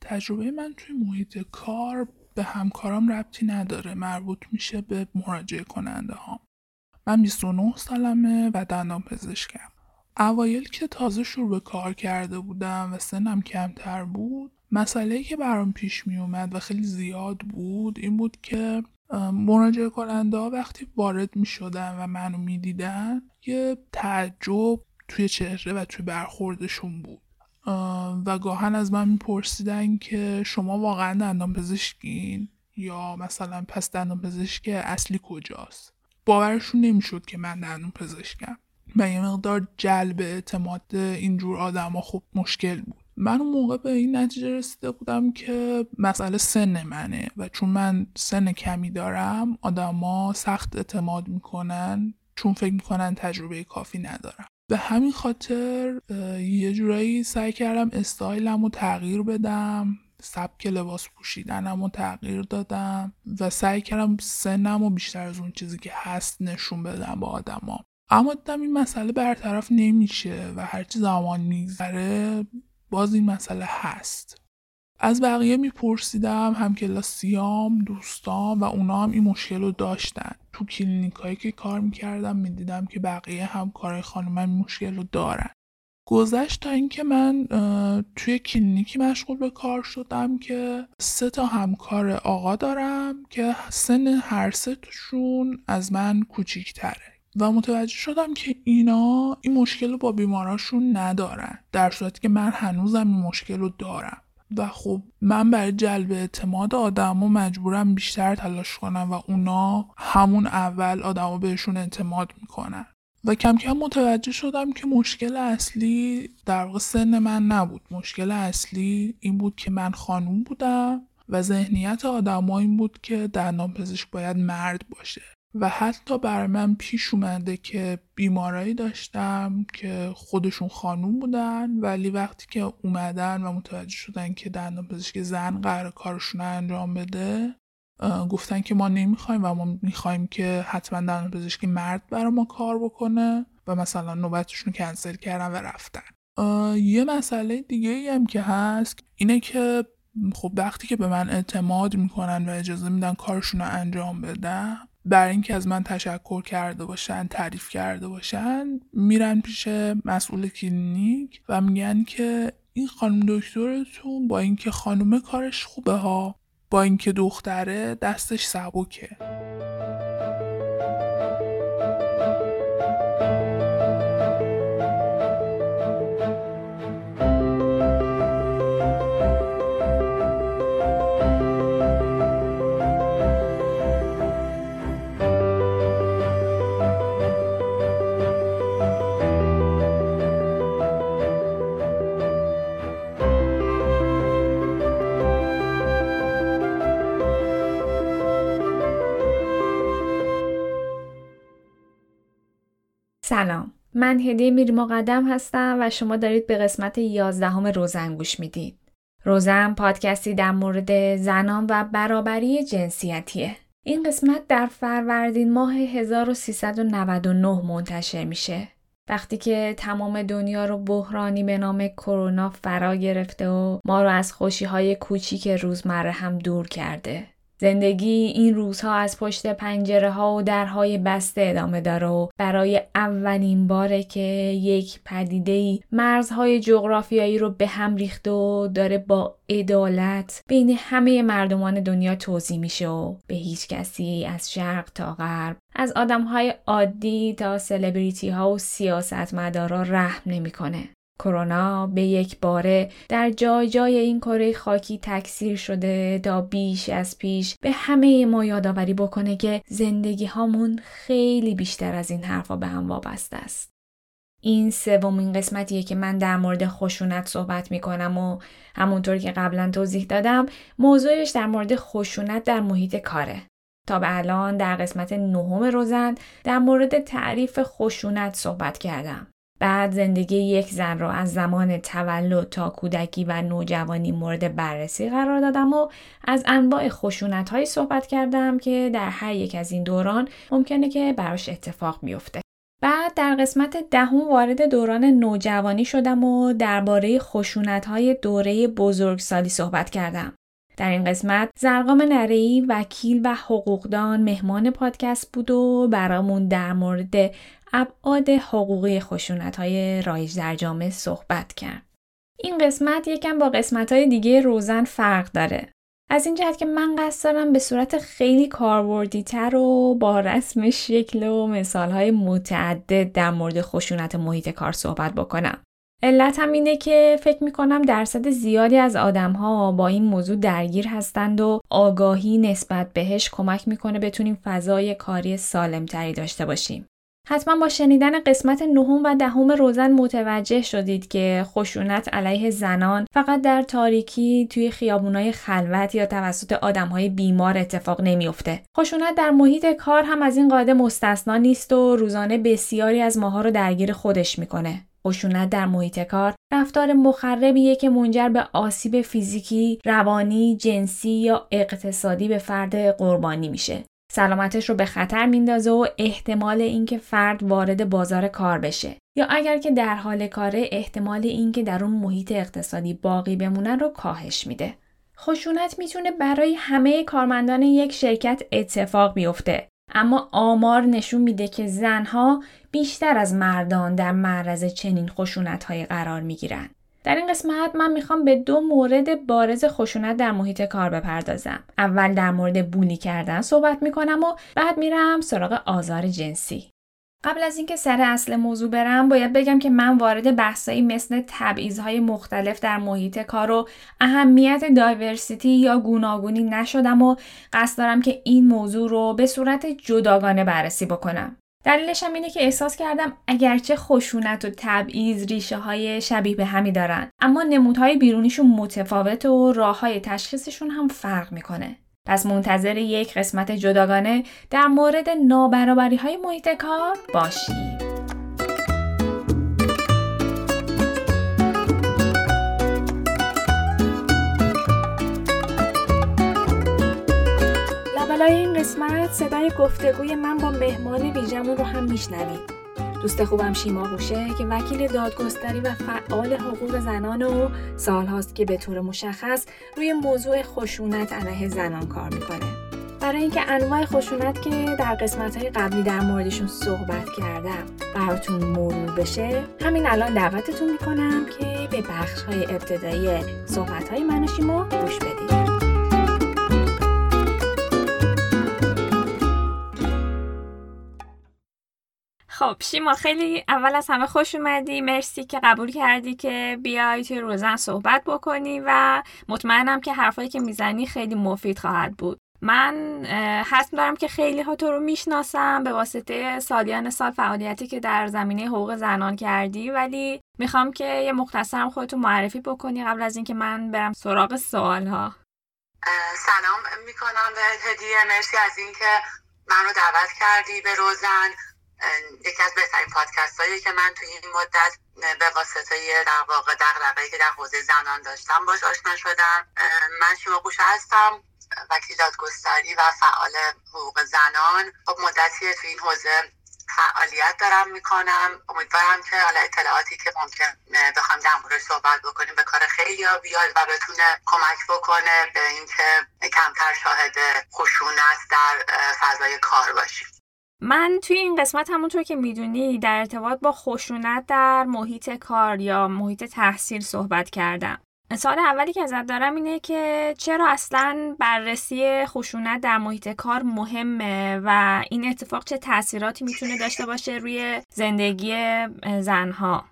تجربه من توی محیط کار به همکارام ربطی نداره مربوط میشه به مراجعه کننده ها. من 29 سالمه و دندان پزشکم. اوایل که تازه شروع به کار کرده بودم و سنم کمتر بود مسئله که برام پیش می اومد و خیلی زیاد بود این بود که مراجعه کننده ها وقتی وارد می شدن و منو می دیدن یه تعجب توی چهره و توی برخوردشون بود. و گاهن از من میپرسیدن که شما واقعا دندان پزشکین یا مثلا پس دندان پزشک اصلی کجاست؟ باورشون نمی‌شد که من دندان پزشکم و یه مقدار جلب اعتماد اینجور آدما خب مشکل بود. من اون موقع به این نتیجه رسیده بودم که مسئله سن منه و چون من سن کمی دارم آدما سخت اعتماد می‌کنن چون فکر می‌کنن تجربه کافی ندارم. به همین خاطر یه جورایی سعی کردم استایلم رو تغییر بدم سبک لباس پوشیدنم رو تغییر دادم و سعی کردم سنم رو بیشتر از اون چیزی که هست نشون بدم با آدما. اما دیدم این مسئله برطرف نمیشه و هرچی زمان میگذره باز این مسئله هست. از بقیه میپرسیدم هم کلاسیام دوستان و اونا هم این مشکل رو داشتن. تو کلینیکایی که کار می‌کردم می‌دیدم که بقیه هم کارهای خانم این مشکل رو دارن. گذشت تا اینکه من توی کلینیکی مشغول به کار شدم که سه تا همکار آقا دارم که سن هر سه تاشون از من کوچیکتره. و متوجه شدم که اینا این مشکل رو با بیماراشون ندارن در صورتی که من هنوزم این مشکل رو دارم. و خب من برای جلب اعتماد آدم و مجبورم بیشتر تلاش کنم و اونا همون اول آدما بهشون اعتماد می‌کنن. و کم کم متوجه شدم که مشکل اصلی در واقع سن من نبود. مشکل اصلی این بود که من خانوم بودم و ذهنیت آدما این بود که دندان پزشک باید مرد باشه. و حتی برای من پیش اومده که بیمارایی داشتم که خودشون خانوم بودن ولی وقتی که اومدن و متوجه شدن که دندان پزشک زن قرار کارشون انجام بده گفتن که ما نمی‌خوایم و ما می‌خوایم که حتما دندان پزشکی مرد برای ما کار بکنه و مثلا نوبتشون کنسل کردن و رفتن. یه مسئله دیگه ای هم که هست اینه که خب وقتی که به من اعتماد می‌کنن و اجازه میدن کارشون رو انجام بدم برای اینکه از من تشکر کرده باشن تعریف کرده باشن میرن پیش مسئول کلینیک و میگن که این خانم دکترتون با اینکه خانومه کارش خوبه ها با اینکه دختره دستش سبکه. سلام من هدیه میر مقدم هستم و شما دارید به قسمت 11 همه روزن گوش می‌دید. روزن پادکستی در مورد زنان و برابری جنسیتیه. این قسمت در فروردین ماه 1399 منتشر میشه. وقتی که تمام دنیا رو بحرانی به نام کرونا فرا گرفته و ما رو از خوشی های کوچیک روزمره هم دور کرده. زندگی این روزها از پشت پنجره ها و درهای بسته ادامه داره و برای اولین باره که یک پدیده مرزهای جغرافیایی رو به هم ریخته و داره با عدالت بین همه مردمان دنیا توضیح میشه و به هیچ کسی از شرق تا غرب از آدم های عادی تا سلبریتی ها و سیاستمدارا رحم نمی‌کنه. کرونا به یک باره در جای جای این کره خاکی تکثیر شده تا بیش از پیش به همه ما یادآوری بکنه که زندگی هامون خیلی بیشتر از این حرفا به هم وابسته است. این سومین قسمتیه که من در مورد خشونت صحبت می کنم و همونطور که قبلا توضیح دادم موضوعش در مورد خشونت در محیط کاره. تا به الان در قسمت نهم روزن در مورد تعریف خشونت صحبت کردم. بعد زندگی یک زن را از زمان تولد تا کودکی و نوجوانی مورد بررسی قرار دادم و از انواع خشونت هایی صحبت کردم که در هر یک از این دوران ممکنه که براش اتفاق بیفته. بعد در قسمت دهم وارد دوران نوجوانی شدم و درباره خشونت های دوره بزرگسالی صحبت کردم. در این قسمت زرقام نرئی وکیل و حقوقدان مهمان پادکست بود و برامون در مورد ابعاد حقوقی خشونت های رایج در جامعه صحبت کرد. این قسمت یکم با قسمت های دیگه روزن فرق داره. از این جهت که من قصد دارم به صورت خیلی کاربردی تر و با رسم شکل و مثال های متعدد در مورد خشونت محیط کار صحبت بکنم. علت هم اینه که فکر می‌کنم درصد زیادی از آدم ها با این موضوع درگیر هستند و آگاهی نسبت بهش کمک می‌کنه بتونیم فضای کاری سالمتری داشته باشیم. حتما با شنیدن قسمت نهم و دهم روزن متوجه شدید که خشونت علیه زنان فقط در تاریکی توی خیابونای خلوت یا توسط آدمهای بیمار اتفاق نمیافته. خشونت در محیط کار هم از این قاعده مستثنا نیست و روزانه بسیاری از ماها رو درگیر خودش می‌کنه. خشونت در محیط کار رفتار مخربیه که منجر به آسیب فیزیکی، روانی، جنسی یا اقتصادی به فرد قربانی میشه. سلامتش رو به خطر میندازه و احتمال اینکه فرد وارد بازار کار بشه یا اگر که در حال کاره احتمال اینکه در اون محیط اقتصادی باقی بمونن رو کاهش میده. خشونت می‌تونه برای همه کارمندان یک شرکت اتفاق بیفته اما آمار نشون میده که زنها بیشتر از مردان در معرض چنین خشونت قرار می‌گیرند. در این قسمت من می‌خوام به دو مورد بارز خشونت در محیط کار بپردازم. اول در مورد بولی کردن صحبت می‌کنم و بعد میرم سراغ آزار جنسی. قبل از اینکه سر اصل موضوع برم باید بگم که من وارد بحثایی مثل تبعیضهای مختلف در محیط کار و اهمیت دایورسیتی یا گوناگونی نشدم و قصد دارم که این موضوع رو به صورت جداگانه بررسی بکنم. دلیلش هم اینه که احساس کردم اگرچه خشونت و تبعیض ریشه های شبیه به همی دارن اما نمودهای بیرونیشون متفاوت و راه های تشخیصشون هم فرق می‌کنه. پس منتظر یک قسمت جداگانه در مورد نابرابری های محیط کار باشید. لابلای این قسمت صدای گفتگوی من با مهمان ویژمون رو هم میشنوید. دوست خوبم شیما هوشه که وکیل دادگستری و فعال حقوق زنان و سالهاست که به طور مشخص روی موضوع خشونت علیه زنان کار می‌کنه. برای اینکه انواع خشونت که در قسمت های قبلی در موردشون صحبت کردم براتون مرور بشه همین الان دعوتتون می‌کنم که به بخش های ابتدایی صحبت های من و شیما گوش بدید. خب شیما خیلی اول از همه خوش اومدی. مرسی که قبول کردی که بیای توی روزن صحبت بکنی و مطمئنم که حرفایی که می‌زنی خیلی مفید خواهد بود. من حس دارم که خیلی ها تو رو می‌شناسم به واسطه سالیان سال فعالیتی که در زمینه حقوق زنان کردی ولی می‌خوام که یه مختصرم خودتو معرفی بکنی قبل از اینکه من برم سراغ سوال ها سلام می‌کنم به هدیه. مرسی از اینکه منو دعوت کردی به روزن یکی از بهترین پادکست هایی که من توی این مدت به واسطه در واقع دغدغه‌ای که در حوزه زنان داشتم باش آشنا شدم. من شیما گوشه هستم وکیل دادگستری و فعال حقوق زنان. خب مدتی توی این حوزه فعالیت دارم می‌کنم. امیدوارم که حالا اطلاعاتی که ممکن بخوام در موردش صحبت بکنیم به کار خیلی ها بیاد و بتونه کمک بکنه به اینکه کمتر شاهد خشونت در فضای کار باشیم. من توی این قسمت همونطور که می‌دونی در ارتباط با خشونت در محیط کار یا محیط تحصیل صحبت کردم. سال اولی که ازت دارم اینه که چرا اصلا بررسی خشونت در محیط کار مهمه و این اتفاق چه تاثیراتی می‌تونه داشته باشه روی زندگی زنها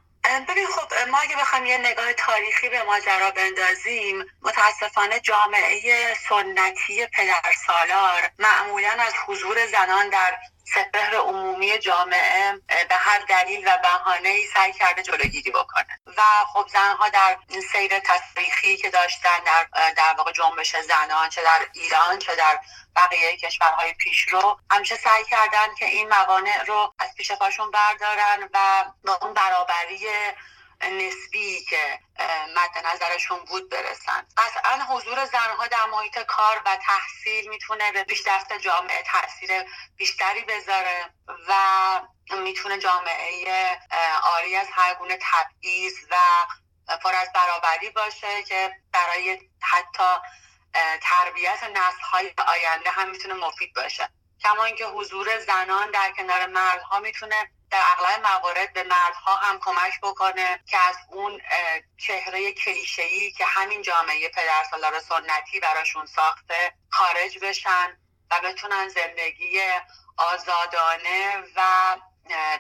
ببین خب ما اگه بخوایم یه نگاه تاریخی به ماجرا بندازیم متاسفانه جامعه سنتی پدرسالار معمولا از حضور زنان در سپهر عمومی جامعه به هر دلیل و بهانه ای سعی کرده جلوگیری بکنه. و خب زنها در سیر تاریخی که داشتن در در واقع جنبش زنان چه در ایران چه در بقیه کشورهای پیشرو همیشه سعی کردن که این موانع رو از پیش پاشون بردارن و با اون برابری نسبی که مد نظرشون بود برسن. قطعا حضور زنها در محیط کار و تحصیل می‌تونه به پیشرفت جامعه تاثیر بیشتری بذاره و می‌تونه جامعه آری از هر گونه تبعیض و پر از برابری باشه که برای حتی تربیت نسل های آینده هم می‌تونه مفید باشه. کما اینکه حضور زنان در کنار مردها می‌تونه در اغلب موارد به مردها هم کمک بکنه که از اون چهره کلیشه‌ای که همین جامعه پدرسالار سنتی براشون ساخته خارج بشن و بتونن زندگی آزادانه و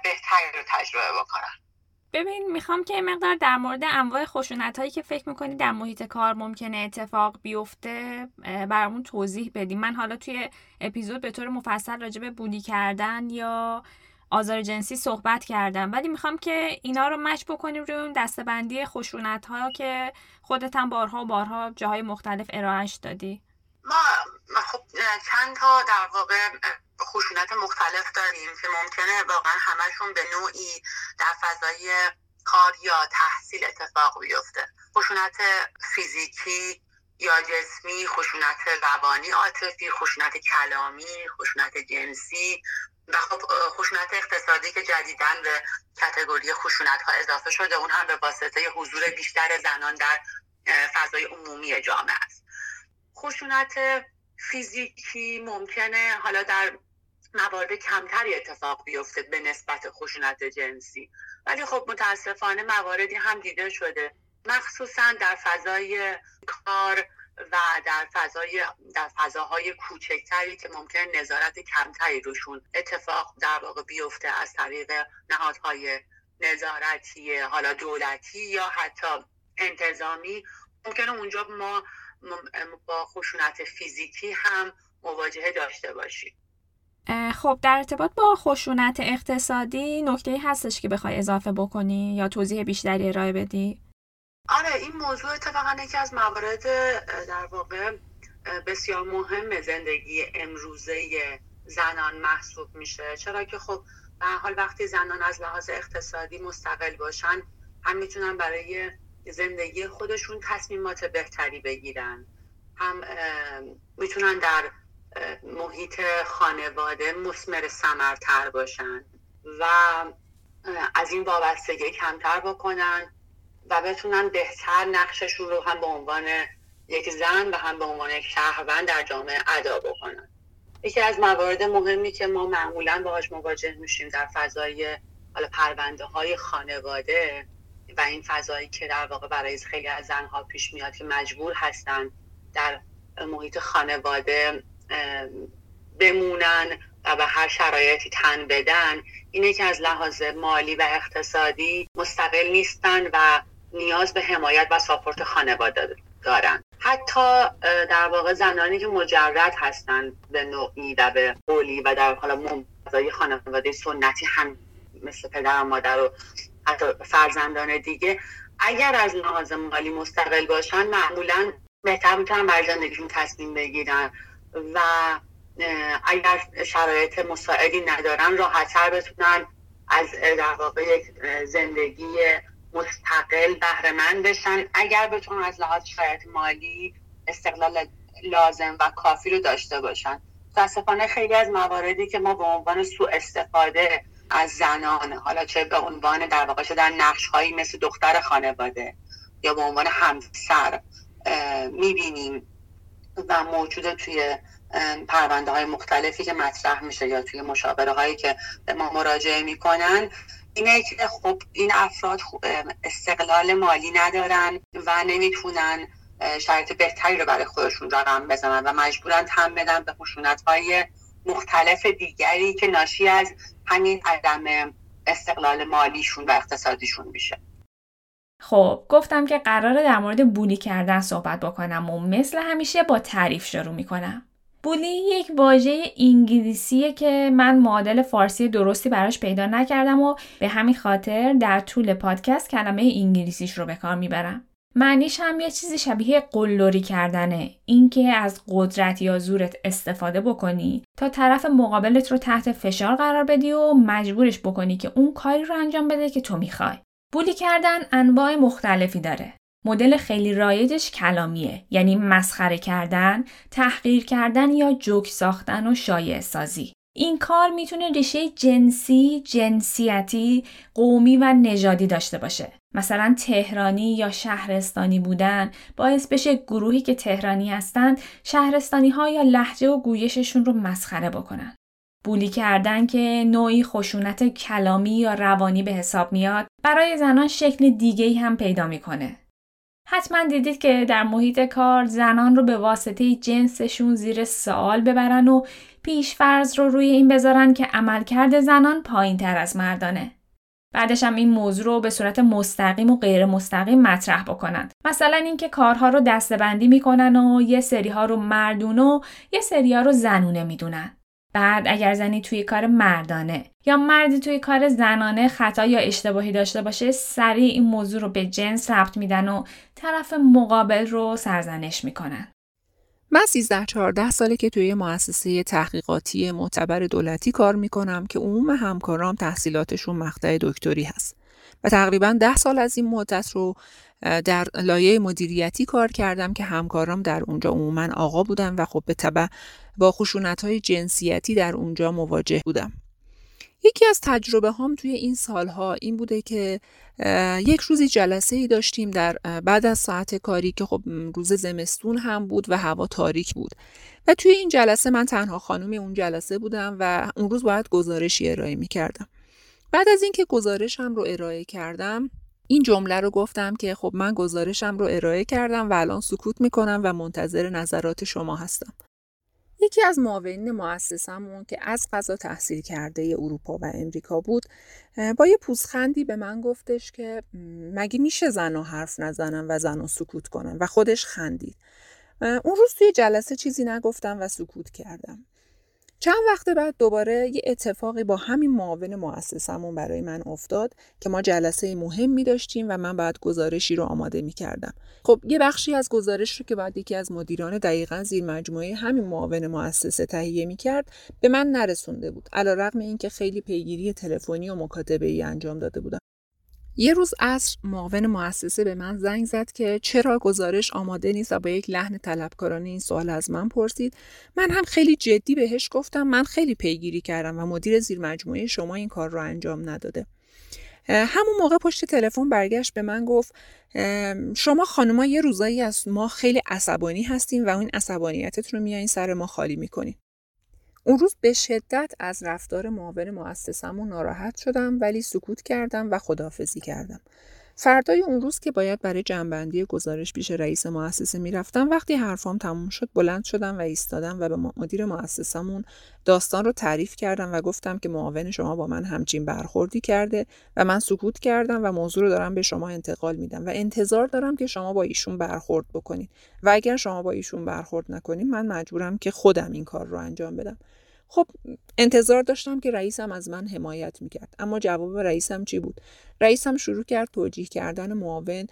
بهتری رو تجربه بکنن. ببین می‌خوام که مقدار در مورد انواع خشونت هایی که فکر می‌کنی در محیط کار ممکنه اتفاق بیفته برامون توضیح بدیم من حالا توی اپیزود به طور مفصل راجع به بولی کردن یا آزار جنسی صحبت کردم. ولی می‌خوام که اینا رو مچ بکنیم روی اون دستبندی خشونت ها که خودت هم بارها و بارها جاهای مختلف ارائهش دادی. ما خب چند تا در واقع خشونت مختلف داریم که ممکنه واقعا همشون به نوعی در فضای کار یا تحصیل اتفاق بیفته. خشونت فیزیکی یا جسمی خشونت روانی عاطفی خشونت کلامی خشونت جنسی و خب خشونت اقتصادی که جدیدن به کتگوری خشونت ها اضافه شده اون هم به واسطه حضور بیشتر زنان در فضای عمومی جامعه است. خشونت فیزیکی ممکنه حالا در موارد کمتری اتفاق بیفته به نسبت خشونت جنسی ولی خب متاسفانه مواردی هم دیده شده. مخصوصا در فضای کار و در فضای در فضاهای کوچکتری که ممکن نظارت کمتری روشون اتفاق در واقع بیفته از طریق نهادهای نظارتی حالا دولتی یا حتی انتظامی ممکنه اونجا ما با خشونت فیزیکی هم مواجهه داشته باشیم خب در ارتباط با خشونت اقتصادی نکته هستش که بخوای اضافه بکنی یا توضیح بیشتری ارائه بدی؟ آره این موضوع اتفاقا یکی از موارد در واقع بسیار مهم زندگی امروزه زنان محسوب میشه. چرا که خب به حال وقتی زنان از لحاظ اقتصادی مستقل باشن هم می‌تونن برای زندگی خودشون تصمیمات بهتری بگیرن. هم می‌تونن در محیط خانواده مسمر سمرتر باشن و از این وابستگی کمتر بکنن. و بتونن بهتر نقششون رو هم به عنوان یک زن و هم به عنوان یک شهروند در جامعه ادا بکنن. یکی از موارد مهمی که ما معمولا باهاش مواجه میشیم در فضای حالا پرونده های خانواده و این فضایی که در واقع برای خیلی از زنها پیش میاد که مجبور هستن در محیط خانواده بمونن و به هر شرایطی تن بدن اینه که از لحاظ مالی و اقتصادی مستقل نیستن و نیاز به حمایت و ساپورت خانواده دارن حتی در واقع زنانی که مجرد هستن به نوعی و به قولی و در حالا ممتازای خانواده سنتی هم مثل پدر و مادر و حتی فرزندان دیگه اگر از لحاظ مالی مستقل باشن معمولا بهتر می‌تونن بر زندگیشون تصمیم بگیرن و اگر شرایط مساعدی ندارن راحتتر بتونن از در واقع زندگی مستقل بهرهمند بشن. اگر بتونن از لحاظ شرایط مالی استقلال لازم و کافی رو داشته باشن. متاسفانه خیلی از مواردی که ما به عنوان سوء استفاده از زنان حالا چه به عنوان در واقع در نقش هایی مثل دختر خانواده یا به عنوان همسر می‌بینیم و موجود توی پرونده های مختلفی که مطرح میشه یا توی مشاوره هایی که به ما مراجعه می‌کنن. اینه که خب این افراد استقلال مالی ندارن و نمی‌تونن شرایط بهتری رو برای خودشون رقم بزنن و مجبورن تم بدن به خشونت های مختلف دیگری که ناشی از همین عدم استقلال مالیشون و اقتصادیشون میشه. خب گفتم که قراره در مورد بولی کردن صحبت بکنم و مثل همیشه با تعریف شروع می‌کنم. بولی یک واژه انگلیسیه که من معادل فارسی درستی براش پیدا نکردم و به همین خاطر در طول پادکست کلمه انگلیسیش رو به کار می‌برم. معنیش هم یه چیزی شبیه قلدری کردنه اینکه از قدرت یا زورت استفاده بکنی تا طرف مقابلت رو تحت فشار قرار بدی و مجبورش بکنی که اون کاری رو انجام بده که تو می‌خوای بولی کردن انواع مختلفی داره. مدل خیلی رایجش کلامیه یعنی مسخره کردن، تحقیر کردن یا جوک ساختن و شایع سازی. این کار می‌تونه ریشه جنسی، جنسیتی، قومی و نژادی داشته باشه. مثلا تهرانی یا شهرستانی بودن باعث بشه گروهی که تهرانی هستند شهرستانی ها یا لحجه و گویششون رو مسخره بکنن. بولی کردن که نوعی خشونت کلامی یا روانی به حساب میاد برای زنان شکل دیگه هم پیدا می‌کنه. حتما دیدید که در محیط کار زنان رو به واسطه جنسشون زیر سوال ببرن و پیش فرض رو روی این بذارن که عملکرد زنان پایین تر از مردانه. بعدش هم این موضوع رو به صورت مستقیم و غیر مستقیم مطرح بکنن. مثلا اینکه کارها رو دستبندی می‌کنن و یه سری ها رو مردونه و یه سری ها رو زنونه می‌دونن. بعد اگر زنی توی کار مردانه یا مردی توی کار زنانه خطا یا اشتباهی داشته باشه سریع این موضوع رو به جنس ربط میدن و طرف مقابل رو سرزنش می‌کنن. من 13 14 ساله که توی مؤسسه تحقیقاتی معتبر دولتی کار می‌کنم که عموم همکارام تحصیلاتشون مقطع دکتری هست و تقریبا 10 سال از این مدت رو در لایه مدیریتی کار کردم که همکارام در اونجا عموما آقا بودن و خب به طبع با خشونت های جنسیتی در اونجا مواجه بودم. یکی از تجربه هام توی این سالها این بوده که یک روزی جلسه ای داشتیم در بعد از ساعت کاری که خب روز زمستون هم بود و هوا تاریک بود و توی این جلسه من تنها خانم اون جلسه بودم و اون روز باید گزارشی ارائه می کردم. بعد از اینکه گزارشم رو ارائه کردم این جمله رو گفتم که خب من گزارشم رو ارائه کردم و الان سکوت می‌کنم و منتظر نظرات شما هستم. یکی از معاونین مؤسسمون که از قضا تحصیل کرده اروپا و امریکا بود با یه پوزخندی به من گفتش که مگه میشه زن حرف نزنن و زن سکوت کنن و خودش خندید. اون روز توی جلسه چیزی نگفتم و سکوت کردم. چند وقت بعد دوباره یه اتفاقی با همین معاون مؤسسمون برای من افتاد که ما جلسه مهم می داشتیم و من بعد گزارشی رو آماده می کردم. خب یه بخشی از گزارش رو که بعد یکی از مدیران دقیقا زیر مجموعه همین معاون مؤسسه تهیه می کرد به من نرسونده بود. علا رقم اینکه خیلی پیگیری تلفنی و مکاتبه ای انجام داده بودم. یه روز عصر معاون مؤسسه به من زنگ زد که چرا گزارش آماده نیست و با یک لحن طلبکارانه این سوال از من پرسید. من هم خیلی جدی بهش گفتم من خیلی پیگیری کردم و مدیر زیر مجموعه شما این کار رو انجام نداده. همون موقع پشت تلفن برگشت به من گفت شما خانما یه روزایی از ما خیلی عصبانی هستیم و اون عصبانیتت رو میایین سر ما خالی می‌کنین. اون روز به شدت از رفتار معاون مؤسسمون ناراحت شدم ولی سکوت کردم و خدافزی کردم. فردای اون روز که باید برای جنبندی گزارش پیش رئیس مؤسسه می‌رفتم وقتی حرفام تموم شد بلند شدم و ایستادم و به مدیر مؤسسمون داستان رو تعریف کردم و گفتم که معاون شما با من همچین برخوردی کرده و من سکوت کردم و موضوع رو دارم به شما انتقال میدم و انتظار دارم که شما با ایشون برخورد بکنید. و اگر شما با ایشون برخورد نکنید من مجبورم که خودم این کار رو انجام بدم. خب انتظار داشتم که رئیسم از من حمایت می‌کرد. اما جواب رئیسم چی بود؟ رئیسم شروع کرد توجیه کردن معاون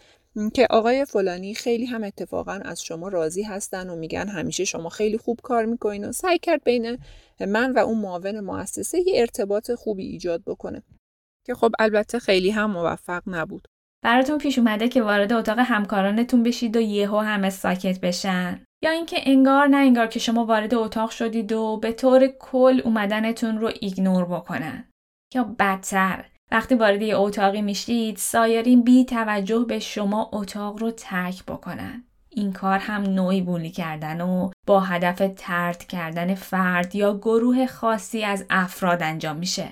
که آقای فلانی خیلی هم اتفاقا از شما راضی هستن و میگن همیشه شما خیلی خوب کار می‌کنین و سعی کرد بین من و اون معاون مؤسسه یه ارتباط خوبی ایجاد بکنه. که خب البته خیلی هم موفق نبود. براتون پیش اومده که وارد اتاق همکارانتون بشید و یهو همه ساکت بشن. یا اینکه انگار نه انگار که شما وارد اتاق شدید و به طور کل اومدنتون رو ایگنور بکنن یا بدتر وقتی وارد یه اتاقی میشید سایرین بی توجه به شما اتاق رو ترک بکنن این کار هم نوعی بولی کردن و با هدف ترد کردن فرد یا گروه خاصی از افراد انجام میشه.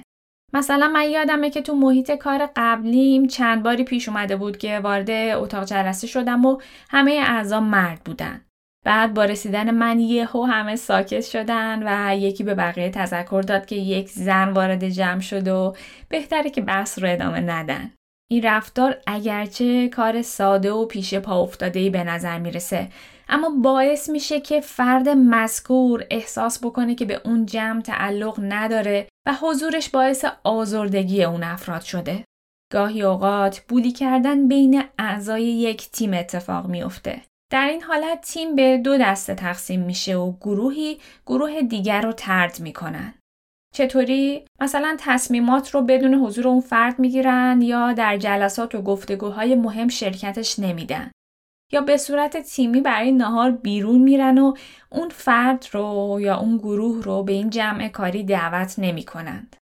مثلا من یادمه که تو محیط کار قبلیم چند باری پیش اومده بود که وارد اتاق جلسه شدم و همه اعضا مرد بودن. بعد با رسیدن من یهو همه ساکت شدن و یکی به بقیه تذکر داد که یک زن وارد جمع شد و بهتره که بحث رو ادامه ندن. این رفتار اگرچه کار ساده و پیش پا افتاده به نظر می‌رسه اما باعث میشه که فرد مذکور احساس بکنه که به اون جمع تعلق نداره و حضورش باعث آزردگی اون افراد شده. گاهی اوقات بولی کردن بین اعضای یک تیم اتفاق میافته. در این حالت تیم به دو دسته تقسیم میشه و گروهی گروه دیگر رو ترد می‌کنن. چطوری مثلا تصمیمات رو بدون حضور اون فرد می‌گیرن یا در جلسات و گفتگوهای مهم شرکتش نمیدن یا به صورت تیمی برای نهار بیرون میرن و اون فرد رو یا اون گروه رو به این جمع کاری دعوت نمی کنند.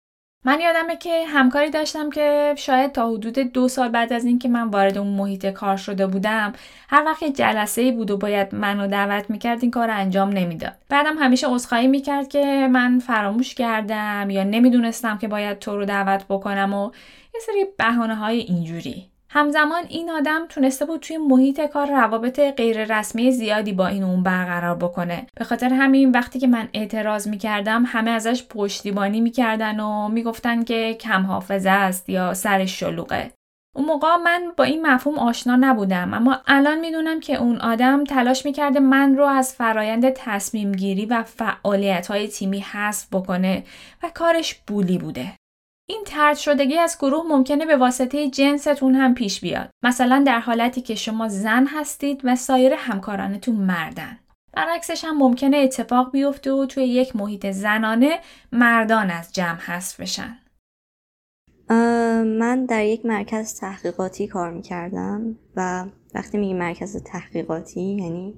من یادمه که همکاری داشتم که شاید تا حدود دو سال بعد از اینکه من وارد اون محیط کار شده بودم هر وقت یه جلسه بود و باید منو دعوت می‌کرد این کار انجام نمی‌داد. بعدم همیشه عذرخواهی می‌کرد که من فراموش کردم یا نمی‌دونستم که باید تو رو دعوت بکنم و یه سری بهانه های اینجوری. همزمان این آدم تونسته بود توی محیط کار روابط غیر رسمی زیادی با این اون برقرار بکنه به خاطر همین وقتی که من اعتراض می‌کردم همه ازش پشتیبانی می‌کردن و می‌گفتن که کم حافظه است یا سرش شلوغه اون موقع من با این مفهوم آشنا نبودم اما الان می‌دونم که اون آدم تلاش می‌کرده من رو از فرایند تصمیم گیری و فعالیت های تیمی حذف بکنه و کارش بولی بوده. این ترد شدگی از گروه ممکنه به واسطه جنستون هم پیش بیاد. مثلا در حالتی که شما زن هستید و سایر همکارانتون مردن. برعکسش هم ممکنه اتفاق بیفته و توی یک محیط زنانه مردان از جمع حذف بشن. من در یک مرکز تحقیقاتی کار می‌کردم و وقتی میگی مرکز تحقیقاتی یعنی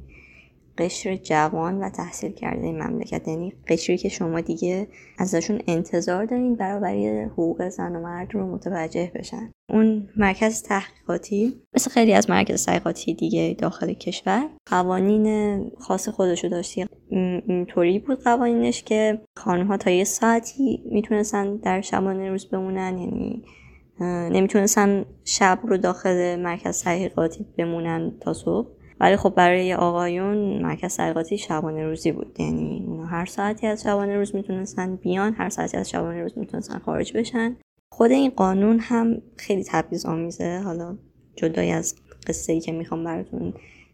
قشر جوان و تحصیل کرده این مملکت. یعنی قشری که شما دیگه ازشون انتظار دارین برابری حقوق زن و مرد رو متوجه بشن. اون مرکز تحقیقاتی مثل خیلی از مرکز تحقیقاتی دیگه داخل کشور قوانین خاص خودشو داشتی. اینطوری بود قوانینش که خانمها تا یه ساعتی می‌تونستن در شبانه روز بمونن. یعنی نمی‌تونستن شب رو داخل مرکز تحقیقاتی بمونن تا صبح. ولی خب برای آقایون مرکز تحقیقاتی شبانه روزی بود. یعنی هر ساعتی از شبانه روز می‌تونستن بیان هر ساعتی از شبانه روز می‌تونستن خارج بشن. خود این قانون هم خیلی تبعیض آمیزه حالا جدای از قصه ای که می‌خوام براتون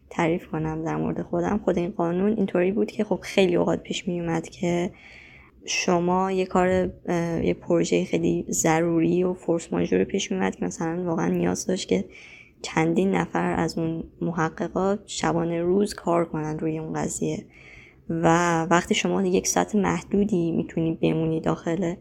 تعریف کنم در مورد خودم. خود این قانون اینطوری بود که خب خیلی اوقات پیش میومد که شما یه کار یه پروژه خیلی ضروری و فورس ماژور پیش میومد که مثلا واقعا نیاز داشت که چندین نفر از اون محققات شبانه روز کار کنن روی اون قضیه. و وقتی شما یک ساعت محدودی می‌تونی بمونی داخل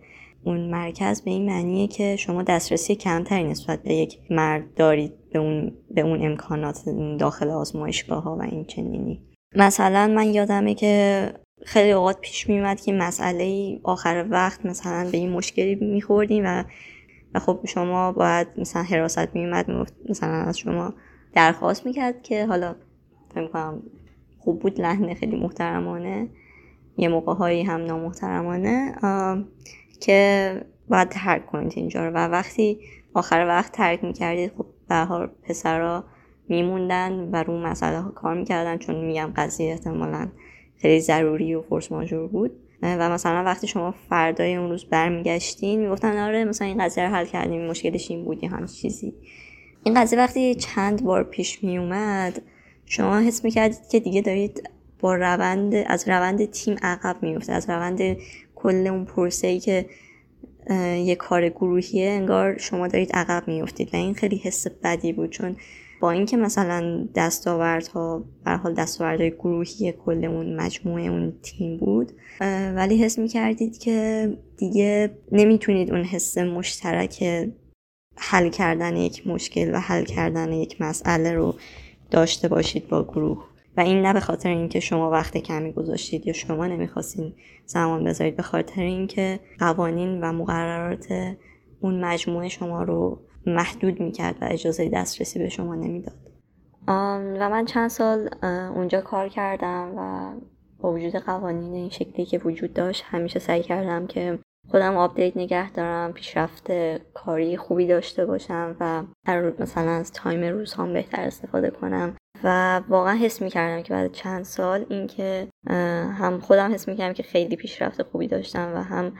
اون مرکز به این معنیه که شما دسترسی کمتری نسبت به یک مرد دارید به اون, به اون امکانات داخل آزمایشگاه ها و این چنینی. مثلا من یادمه که خیلی اوقات پیش میومد که مسئله آخر وقت مثلا به این مشکلی میخوردیم و و خب شما باید مثلا حراست میومد مثلا از شما درخواست می‌کرد که حالا فکر کنم خوب بود لحن خیلی محترمانه یه موقع هایی هم نامحترمانه که باید ترک کنید اینجا رو. و وقتی آخر وقت ترک می‌کردید خب به پسرا میموندن و رو مسئله ها کار می‌کردن چون میگم قضیه احتمالا خیلی ضروری و فورس ماجور بود. و مثلا وقتی شما فردای اون روز برمیگشتین می‌گفتن آره مثلا این قضیه رو حل کردیم مشکلش این بود یا همین چیزی. این قضیه وقتی چند بار پیش می اومد شما حس می‌کردید که دیگه دارید با روند از روند تیم عقب میفته از روند کل اون پروسه ای که یه کار گروهیه انگار شما دارید عقب میفتید و این خیلی حس بدی بود چون اینکه مثلا دستاوردها بر حال دستاوردهای گروهی کل اون مجموعه اون تیم بود ولی حس می‌کردید که دیگه نمی‌تونید اون حس مشترک حل کردن یک مشکل و حل کردن یک مسئله رو داشته باشید با گروه. و این نه به خاطر اینکه شما وقت کمی گذاشتید یا شما نمی‌خواستین زمان بذارید به خاطر اینکه قوانین و مقررات اون مجموعه شما رو محدود می‌کرد و اجازه دسترسی به شما نمی‌داد. و من چند سال اونجا کار کردم و با وجود قوانین این شکلی که وجود داشت همیشه سعی کردم که خودم update نگه دارم پیشرفت کاری خوبی داشته باشم و هر مثلا از time روزهام بهتر استفاده کنم. و واقعا حس می‌کردم که بعد چند سال اینکه هم خودم حس می‌کردم که خیلی پیشرفت خوبی داشتم و هم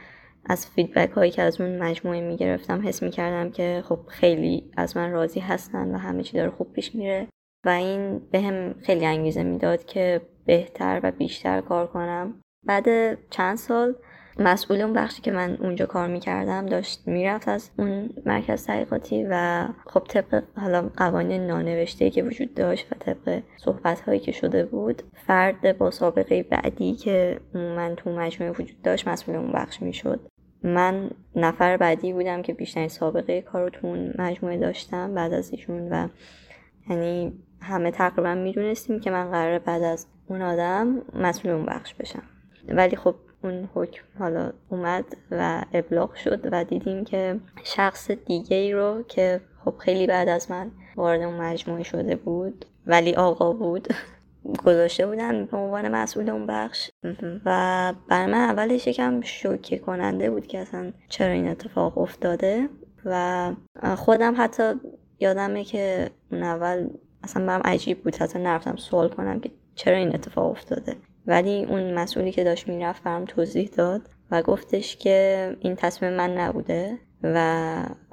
از فیدبک هایی که از اون مجموعه می‌گرفتم حس می‌کردم که خب خیلی از من راضی هستن و همه چی داره خوب پیش میره و این به هم خیلی انگیزه می‌داد که بهتر و بیشتر کار کنم. بعد چند سال مسئول اون بخشی که من اونجا کار می‌کردم داشت می‌رفت از اون مرکز تحقیقاتی و خب طبق حالا قوانین نانوشته که وجود داشت و طبق صحبت هایی که شده بود فرد با سابقه بعدی که من تو مجموعه وجود داشت مسئول اون بخش می‌شد. من نفر بعدی بودم که بیشترین سابقه کار تو مجموعه داشتم بعد از ایشون و یعنی همه تقریبا می‌دونستیم که من قراره بعد از اون آدم مسئول اون بخش بشم. ولی خب اون حکم حالا اومد و ابلاغ شد و دیدیم که شخص دیگه ای رو که خب خیلی بعد از من وارد اون مجموعه شده بود ولی آقا بود گذاشته بودن به عنوان مسئول اون بخش. و برای من اولش یکم شوکه کننده بود که اصلا چرا این اتفاق افتاده. و خودم حتی یادمه که اون اول اصلا برام عجیب بود. حتی نرفتم سوال کنم که چرا این اتفاق افتاده. ولی اون مسئولی که داشت می‌رفت برام توضیح داد و گفتش که این تصمیم من نبوده و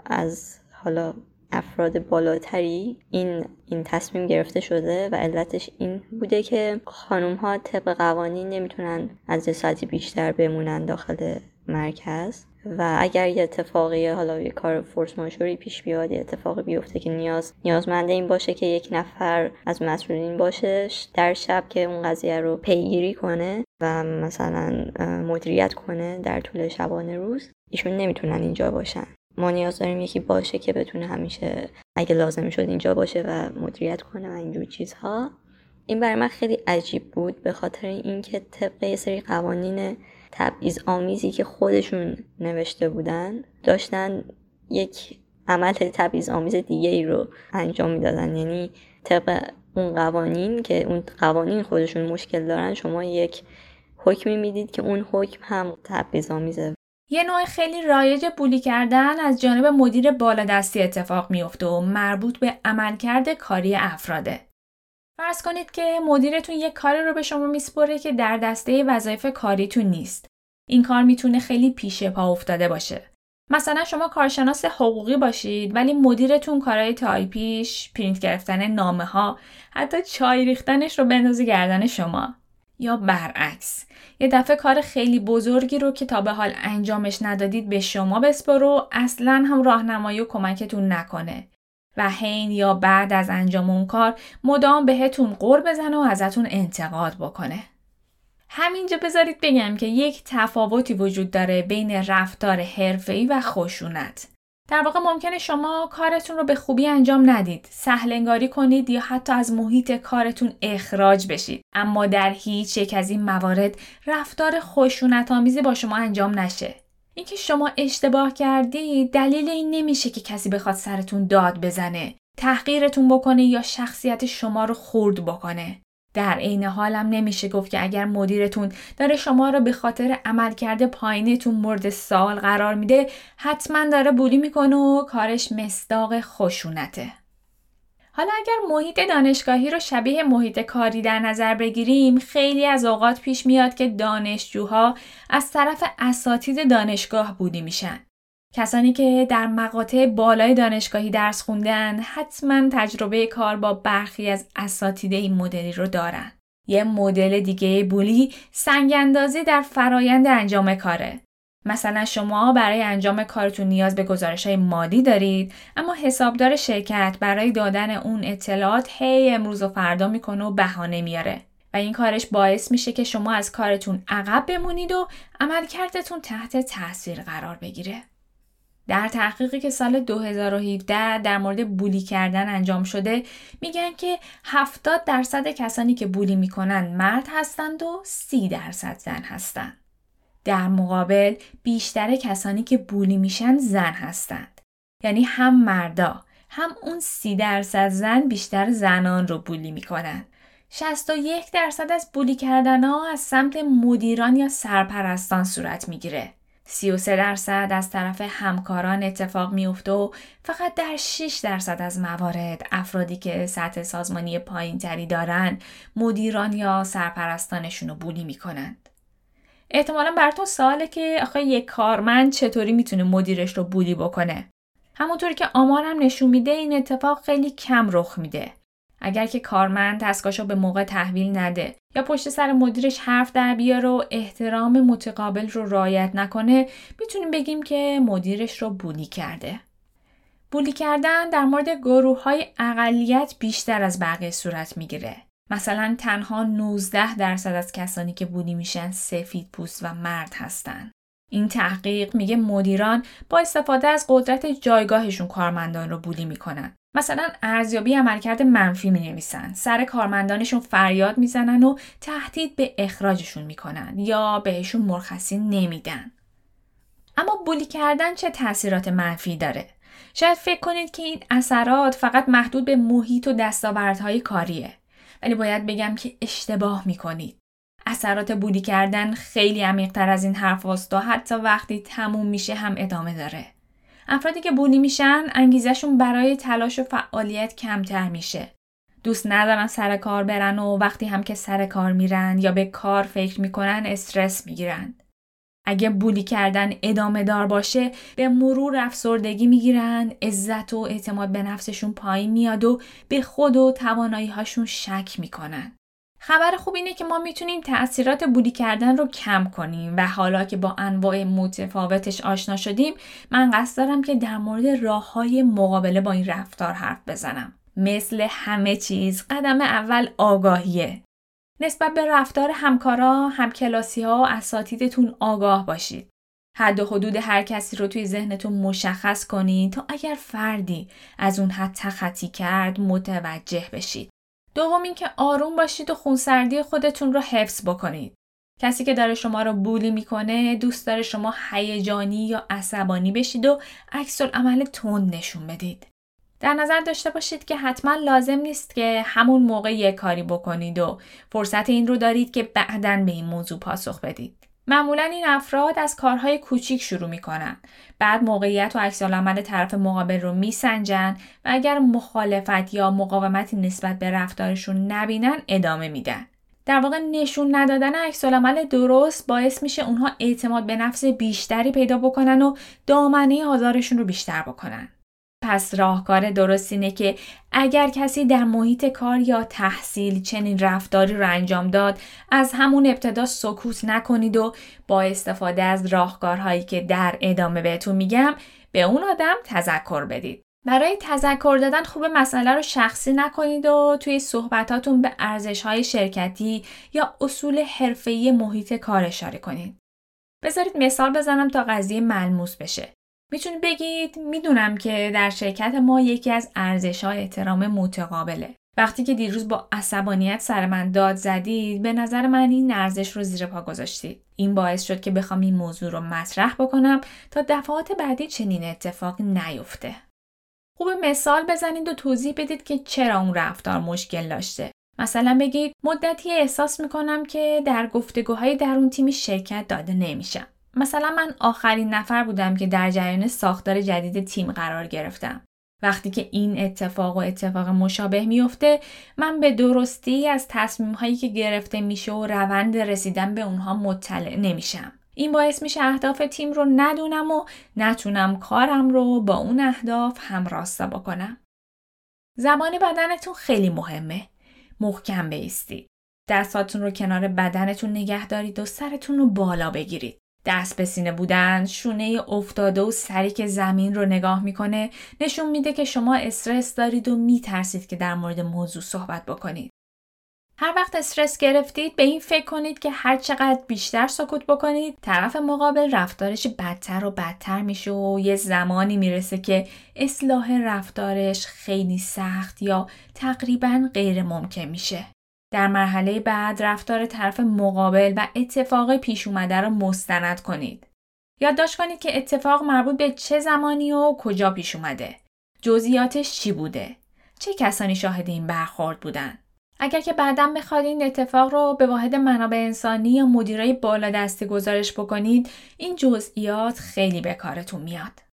از حالا افراد بالاتری این این تصمیم گرفته شده و علتش این بوده که خانم ها طبق قوانین نمی‌تونن از یه ساعتی بیشتر بمونن داخل مرکز و اگر یه اتفاقی حالا یه کار فورس ماژوری پیش بیاد یه اتفاقی بیفته که نیاز نیازمند این باشه که یک نفر از مسئولین باشه در شب که اون قضیه رو پیگیری کنه و مثلا مدیریت کنه در طول شبانه روز ایشون نمی‌تونن اینجا باشن. ما نیاز داریم یکی باشه که بتونه همیشه اگه لازم شد اینجا باشه و مدیریت کنه و اینجور چیزها. این برای من خیلی عجیب بود به خاطر اینکه طبق یه سری قوانین تبعیض آمیزی که خودشون نوشته بودن داشتن یک عمل تبعیض آمیز دیگه ای رو انجام می‌دادن. یعنی طبق اون قوانین که اون قوانین خودشون مشکل دارن شما یک حکمی می‌دید که اون حکم هم تبعیض آمیزه. یه نوع خیلی رایج بولی کردن از جانب مدیر بالادستی اتفاق میفته و مربوط به عملکرد کاری افراده. فرض کنید که مدیرتون یه کاری رو به شما میسپره که در دسته وظایف کاریتون نیست. این کار می‌تونه خیلی پیش پا افتاده باشه. مثلا شما کارشناس حقوقی باشید ولی مدیرتون کارهای تایپیش، پرینت گرفتن نامه ها، حتی چای ریختنش رو بندازه گردن شما. یا برعکس یه دفعه کار خیلی بزرگی رو که تا به حال انجامش ندادید به شما بسپرو اصلا هم راهنمایی و کمکتون نکنه و حین یا بعد از انجام اون کار مدام بهتون قور بزنه و ازتون انتقاد بکنه. همینجا بذارید بگم که یک تفاوتی وجود داره بین رفتار حرفه‌ای و خشونت. در واقع ممکنه شما کارتون رو به خوبی انجام ندید، سهلنگاری کنید یا حتی از محیط کارتون اخراج بشید. اما در هیچ یک از این موارد رفتار خشونت آمیزی با شما انجام نشه. اینکه شما اشتباه کردید دلیل این نمیشه که کسی بخواد سرتون داد بزنه، تحقیرتون بکنه یا شخصیت شما رو خورد بکنه. در عین حالم نمیشه گفت که اگر مدیرتون داره شما رو به خاطر عملکرد پایینتون مورد سال قرار میده حتما داره بولی می‌کنه و کارش مصداق خشونته. حالا اگر محیط دانشگاهی رو شبیه محیط کاری در نظر بگیریم خیلی از اوقات پیش میاد که دانشجوها از طرف اساتید دانشگاه بودی میشن. کسانی که در مقاطع بالای دانشگاهی درس خوندن حتما تجربه کار با برخی از اساتید این مدلی رو دارن. یه مدل دیگه بولی سنگ در فرایند انجام کاره. مثلا شما برای انجام کارتون نیاز به گزارش های مالی دارید اما حسابدار شرکت برای دادن اون اطلاعات هی امروز و فردا می‌کنه و بهانه میاره و این کارش باعث میشه که شما از کارتون عقب بمونید و عملکردتون تحت تاثیر قرار بگیره. در تحقیقی که سال 2017 در مورد بولی کردن انجام شده میگن که 70 درصد کسانی که بولی می‌کنن مرد هستند و 30 درصد زن هستند. در مقابل بیشتر کسانی که بولی میشن زن هستند. یعنی هم مردا هم اون 30 درصد زن بیشتر زنان رو بولی می‌کنن. 61 درصد از بولی کردن ها از سمت مدیران یا سرپرستان صورت می‌گیره. 33 درصد از طرف همکاران اتفاق میفته و فقط در 6 درصد از موارد افرادی که سطح سازمانی پایین تری دارن مدیران یا سرپرستانشون رو بولی می‌کنند. احتمالا براتون سواله که آخه یک کارمند چطوری می‌تونه مدیرش رو بولی بکنه. همونطوری که آمارم نشون میده این اتفاق خیلی کم رخ میده. اگر که کارمند دستگاهشو به موقع تحویل نده یا پشت سر مدیرش حرف در بیاره و احترام متقابل رو رعایت نکنه می‌تونیم بگیم که مدیرش رو بولی کرده. بولی کردن در مورد گروه های اقلیت بیشتر از بقیه صورت می‌گیره. مثلا تنها 19 درصد از کسانی که بولی میشن سفید پوست و مرد هستن. این تحقیق میگه مدیران با استفاده از قدرت جایگاهشون کارمندان رو بولی می‌کنن. مثلا ارزیابی عملکرد منفی می نویسن. سر کارمندانشون فریاد می‌زنن و تهدید به اخراجشون می‌کنن یا بهشون مرخصی نمیدن. اما بولی کردن چه تاثیرات منفی داره؟ شاید فکر کنید که این اثرات فقط محدود به محیط و دستاوردهای کاریه. ولی باید بگم که اشتباه می‌کنید. اثرات بولی کردن خیلی عمیقتر از این حرف و حتی وقتی تموم میشه هم ادامه داره. افرادی که بولی میشن انگیزشون برای تلاش و فعالیت کمتر میشه. دوست ندارن سر کار برن و وقتی هم که سر کار میرن یا به کار فکر می‌کنن استرس می‌گیرن. اگه بولی کردن ادامه دار باشه به مرور افسردگی می‌گیرن عزت و اعتماد به نفسشون پایین میاد و به خود و توانایی هاشون شک می‌کنن. خبر خوب اینه که ما می‌تونیم تاثیرات بولی کردن رو کم کنیم و حالا که با انواع متفاوتش آشنا شدیم من قصد دارم که در مورد راه های مقابله با این رفتار حرف بزنم. مثل همه چیز قدم اول آگاهیه. نسبت به رفتار همکارا، همکلاسی ها و اساتیدتون آگاه باشید. حد و حدود هر کسی رو توی ذهنتون مشخص کنید تا اگر فردی از اون حد تخطی کرد متوجه بشید. دوم اینکه آروم باشید و خونسردی خودتون رو حفظ بکنید. کسی که داره شما رو بولی می‌کنه دوست داره شما هیجانی یا عصبانی بشید و عکس عمل تند نشون بدید. در نظر داشته باشید که حتما لازم نیست که همون موقع یک کاری بکنید و فرصت این رو دارید که بعدا به این موضوع پاسخ بدید. معمولا این افراد از کارهای کوچیک شروع می‌کنن. بعد موقعیت و عکسالعمل طرف مقابل رو میسنجن و اگر مخالفت یا مقاومتی نسبت به رفتارشون نبینن ادامه میدن. در واقع نشون ندادن عکسالعمل درست باعث میشه اونها اعتماد به نفس بیشتری پیدا بکنن و دامنه آزارشون رو بیشتر بکنن. پس راهکار درست اینه که اگر کسی در محیط کار یا تحصیل چنین رفتاری رو انجام داد از همون ابتدا سکوت نکنید و با استفاده از راهکارهایی که در ادامه بهتون میگم به اون آدم تذکر بدید. برای تذکر دادن خوب مسئله رو شخصی نکنید و توی صحبتاتون به ارزش های شرکتی یا اصول حرفه‌ای محیط کار اشاره کنید. بذارید مثال بزنم تا قضیه ملموس بشه. می‌تونید بگید می‌دونم که در شرکت ما یکی از ارزش احترام متقابله. وقتی که دیروز با عصبانیت سر من داد زدید به نظر من این ارزش رو زیر پا گذاشتید. این باعث شد که بخوام این موضوع رو مطرح بکنم تا دفعات بعدی چنین اتفاقی نیفته. خوب مثال بزنید و توضیح بدید که چرا اون رفتار مشکل داشته. مثلا بگید مدتی احساس می‌کنم که در گفتگوهای درون تیمی شرکت داده نمیشم. مثلا من آخرین نفر بودم که در جریان ساختار جدید تیم قرار گرفتم. وقتی که این اتفاق و اتفاق مشابه میفته من به درستی از تصمیم هایی که گرفته میشه و روند رسیدن به اونها مطلع نمیشم. این باعث میشه اهداف تیم رو ندونم و نتونم کارم رو با اون اهداف همراستا بکنم. زمان بدنتون خیلی مهمه. محکم بیستید. دستاتون رو کنار بدنتون نگه دارید و سرتون رو بالا بگیرید. دست به سینه بودن، شونه افتاده و سری که زمین رو نگاه می‌کنه نشون میده که شما استرس دارید و میترسید که در مورد موضوع صحبت بکنید. هر وقت استرس گرفتید به این فکر کنید که هر چقدر بیشتر سکوت بکنید طرف مقابل رفتارش بدتر و بدتر میشه و یه زمانی می‌رسه که اصلاح رفتارش خیلی سخت یا تقریبا غیر ممکن میشه. در مرحله بعد رفتار طرف مقابل و اتفاق پیش اومده را مستند کنید. یادداشت کنید که اتفاق مربوط به چه زمانی و کجا پیش اومده. جزئیاتش چی بوده؟ چه کسانی شاهد این برخورد بودن؟ اگر که بعدا بخواد این اتفاق رو به واحد منابع انسانی یا مدیرای بالا دستی گزارش بکنید این جزئیات خیلی به کارتون میاد.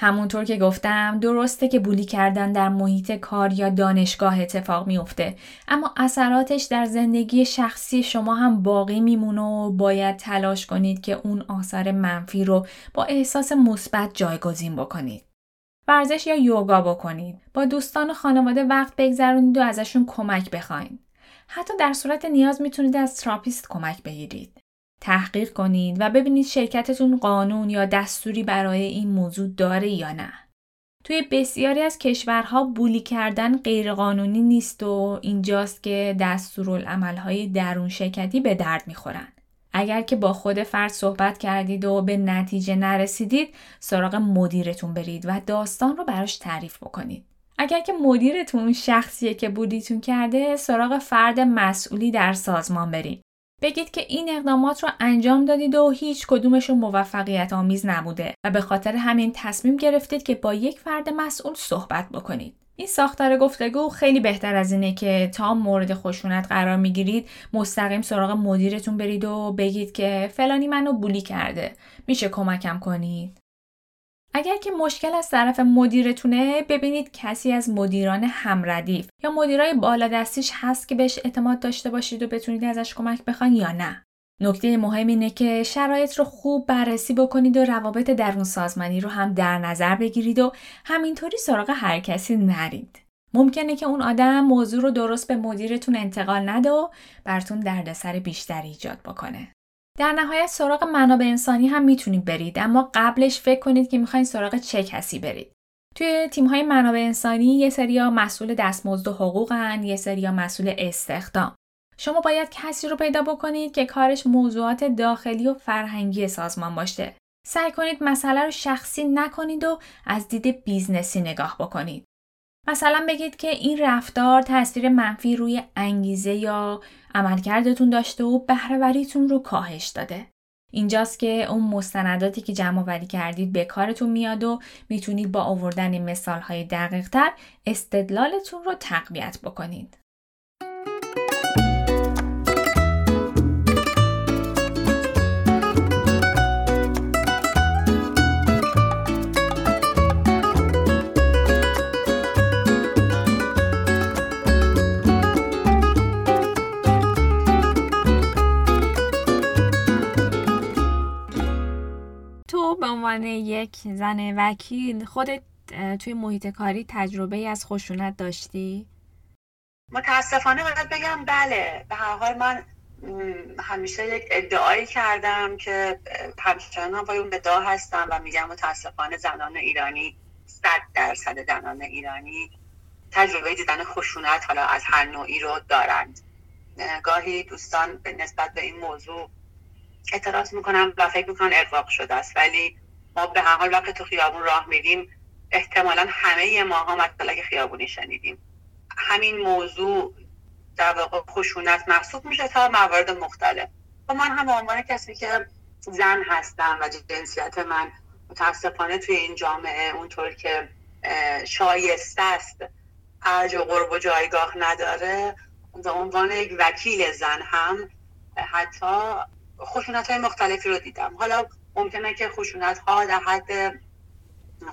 همونطور که گفتم درسته که بولی کردن در محیط کار یا دانشگاه اتفاق میفته اما اثراتش در زندگی شخصی شما هم باقی میمونه و باید تلاش کنید که اون آثار منفی رو با احساس مثبت جایگزین بکنید. ورزش یا یوگا بکنید. با دوستان و خانواده وقت بگذرونید و ازشون کمک بخواین. حتی در صورت نیاز می‌تونید از تراپیست کمک بگیرید. تحقیق کنید و ببینید شرکتتون قانون یا دستوری برای این موضوع داره یا نه. توی بسیاری از کشورها بولی کردن غیرقانونی نیست و اینجاست که دستورالعملهای درون شرکتی به درد می‌خورن. اگر که با خود فرد صحبت کردید و به نتیجه نرسیدید سراغ مدیرتون برید و داستان رو براش تعریف بکنید. اگر که مدیرتون شخصیه که بودیتون کرده سراغ فرد مسئولی در سازمان برید. بگید که این اقدامات رو انجام دادید و هیچ کدومشون موفقیت آمیز نبوده و به خاطر همین تصمیم گرفتید که با یک فرد مسئول صحبت بکنید. این ساختار گفتگو خیلی بهتر از اینه که تا مورد خشونت قرار می‌گیرید مستقیم سراغ مدیرتون برید و بگید که فلانی منو بولی کرده میشه کمکم کنید اگر که مشکل از طرف مدیرتونه ببینید کسی از مدیران همردیف یا مدیرای بالا دستیش هست که بهش اعتماد داشته باشید و بتونید ازش کمک بخواین یا نه نکته مهم اینه که شرایط رو خوب بررسی بکنید و روابط درون سازمانی رو هم در نظر بگیرید و همینطوری سراغ هر کسی نرید. ممکنه که اون آدم موضوع رو درست به مدیرتون انتقال نده و براتون دردسر بیشتری ایجاد بکنه. در نهایت سراغ منابع انسانی هم می‌تونید برید اما قبلش فکر کنید که می‌خواین سراغ چه کسی برید. توی تیم های منابع انسانی یه سریا مسئول دستمزد و حقوقن، یه سریا مسئول استخدام. شما باید کسی رو پیدا بکنید که کارش موضوعات داخلی و فرهنگی سازمان باشه. سعی کنید مسئله رو شخصی نکنید و از دید business ی نگاه بکنید. مثلا بگید که این رفتار تاثیر منفی روی انگیزه یا عملکردتون داشته و بهرهوریتون رو کاهش داده. اینجاست که اون مستنداتی که جمع آوری کردید به کارتون میاد و می‌تونید با آوردن مثالهای دقیق تر استدلالتون رو تقویت بکنید. عنوان یک زن وکیل خودت توی محیط کاری تجربه از خشونت داشتی؟ متاسفانه باید بگم بله به هر حال من همیشه یک ادعایی کردم که همچنان با اون ادعا هستم و میگم متاسفانه زنان ایرانی صد درصد زنان ایرانی تجربه دیدن خشونت حالا از هر نوعی رو دارند گاهی دوستان به نسبت به این موضوع اعتراض می‌کنم و فکر می‌کنن ارواق شده است. ولی ما به هر حال وقتی تو خیابون راه میریم احتمالا همه ما هم که خیابونی شنیدیم. همین موضوع در واقع خشونت محسوب میشه تا موارد مختلف. و من هم عنوان کسی که زن هستم و جنسیت من متاسفانه توی این جامعه اونطور که شایسته است ارج و قرب و جایگاه نداره به عنوان یک وکیل زن هم حتی خشونت های مختلفی رو دیدم. حالا ممکنه که خشونت ها در حد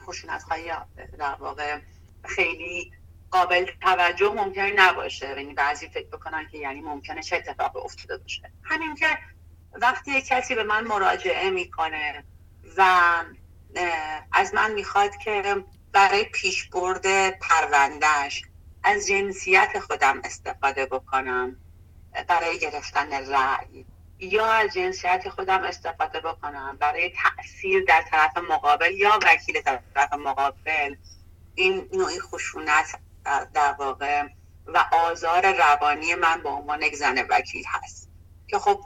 خشونت های در واقع خیلی قابل توجه ممکنه نباشه. یعنی بعضی فکر بکنن که یعنی ممکنه چه اتفاق افتاده باشه. همین که وقتی کسی به من مراجعه می‌کنه و از من می‌خواد که برای پیشبرد پروندهش از جنسیت خودم استفاده بکنم برای گرفتن رأی یا از جنسیت خودم استفاده بکنم. برای تاثیر در طرف مقابل یا وکیل طرف مقابل. این نوعی خشونت در واقع و آزار روانی من به عنوان یک زن وکیل هست. که خب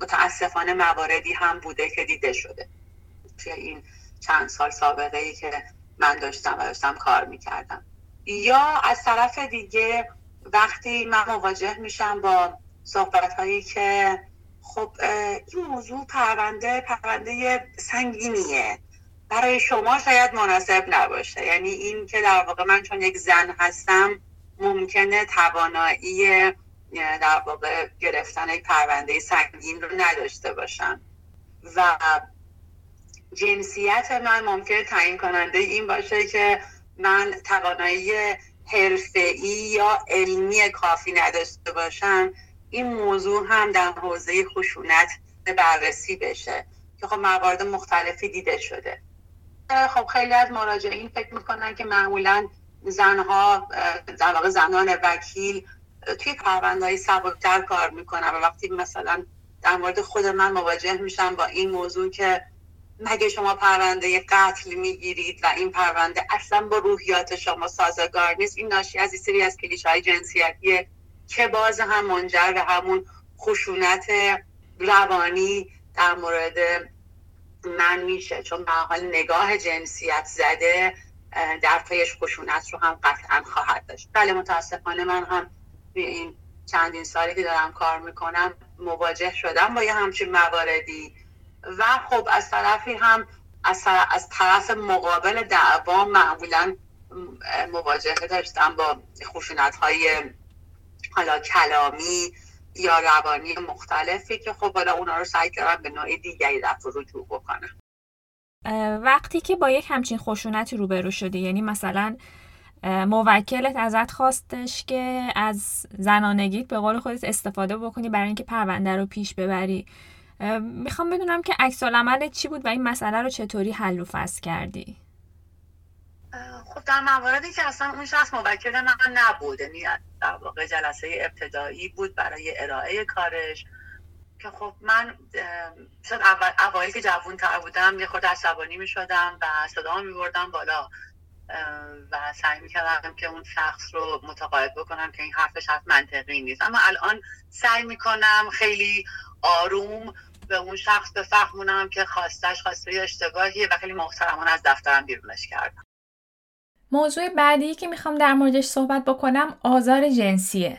متاسفانه مواردی هم بوده که دیده شده. توی این چند سال سابقه ای که من داشتم و داشتم کار می‌کردم. یا از طرف دیگه وقتی من مواجه میشم با صحبت هایی که خب این موضوع پرونده پرونده سنگینیه. برای شما شاید مناسب نباشه. یعنی این که در واقع من چون یک زن هستم ممکنه توانایی در واقع گرفتن یک پرونده سنگین رو نداشته باشم. و جنسیت من ممکنه تعیین کننده این باشه که من توانایی حرفه‌ای یا علمی کافی نداشته باشم. این موضوع هم در حوزه خشونت بررسی بشه که خب موارد مختلفی دیده شده. خب خیلی از مراجعین فکر می‌کنن که معمولا زنها در واقع زنان وکیل توی های سبکتر کار می‌کنن و وقتی مثلا در مورد خود من مواجه میشم با این موضوع که مگه شما پرونده قتل می‌گیرید و این پرونده اصلا با روحیات شما سازگار نیست؟ این ناشی از سری از کلیش های جنسیتیه که باز هم منجر به همون خشونت روانی در مورد من میشه. چون به حال نگاه جنسیت زده در پیش خشونت رو هم قطعا خواهد داشت. بله متاسفانه من هم این چندین سالی که دارم کار می‌کنم مواجه شدم با یه همچین مواردی. و خب از طرفی هم از طرف مقابل دعوا معمولا مواجهه داشتم با خشونت های حالا کلامی یا روانی مختلفی که خب حالا اونا رو سعی کردم به نوع دیگری رفت رجوع بکنم وقتی که با یک همچین خشونتی روبرو شدی یعنی مثلا موکلت ازت خواستش که از زنانگیت به قول خودت استفاده بکنی برای اینکه پرونده رو پیش ببری. می‌خوام بدونم که عکس چی بود و این مسئله رو چطوری حل و فصل کردی؟ خب در مواردی که اصلا اون شخص موکل من نبود. یعنی در واقع جلسه ابتدایی بود برای ارائه کارش که خب من شد اول که جوون تر بودم یه خورده عصبانی می شدم و صدا می بردم بالا و سعی می کردم که اون شخص رو متقاعد بکنم که این حرفش حرف منطقی نیست. اما الان سعی می کنم خیلی آروم به اون شخص بفهمونم که خواستش خواسته اشتباهیه و خیلی محترمان از دفترم بیرونش کردم. موضوع بعدی که می‌خوام در موردش صحبت بکنم آزار جنسیه.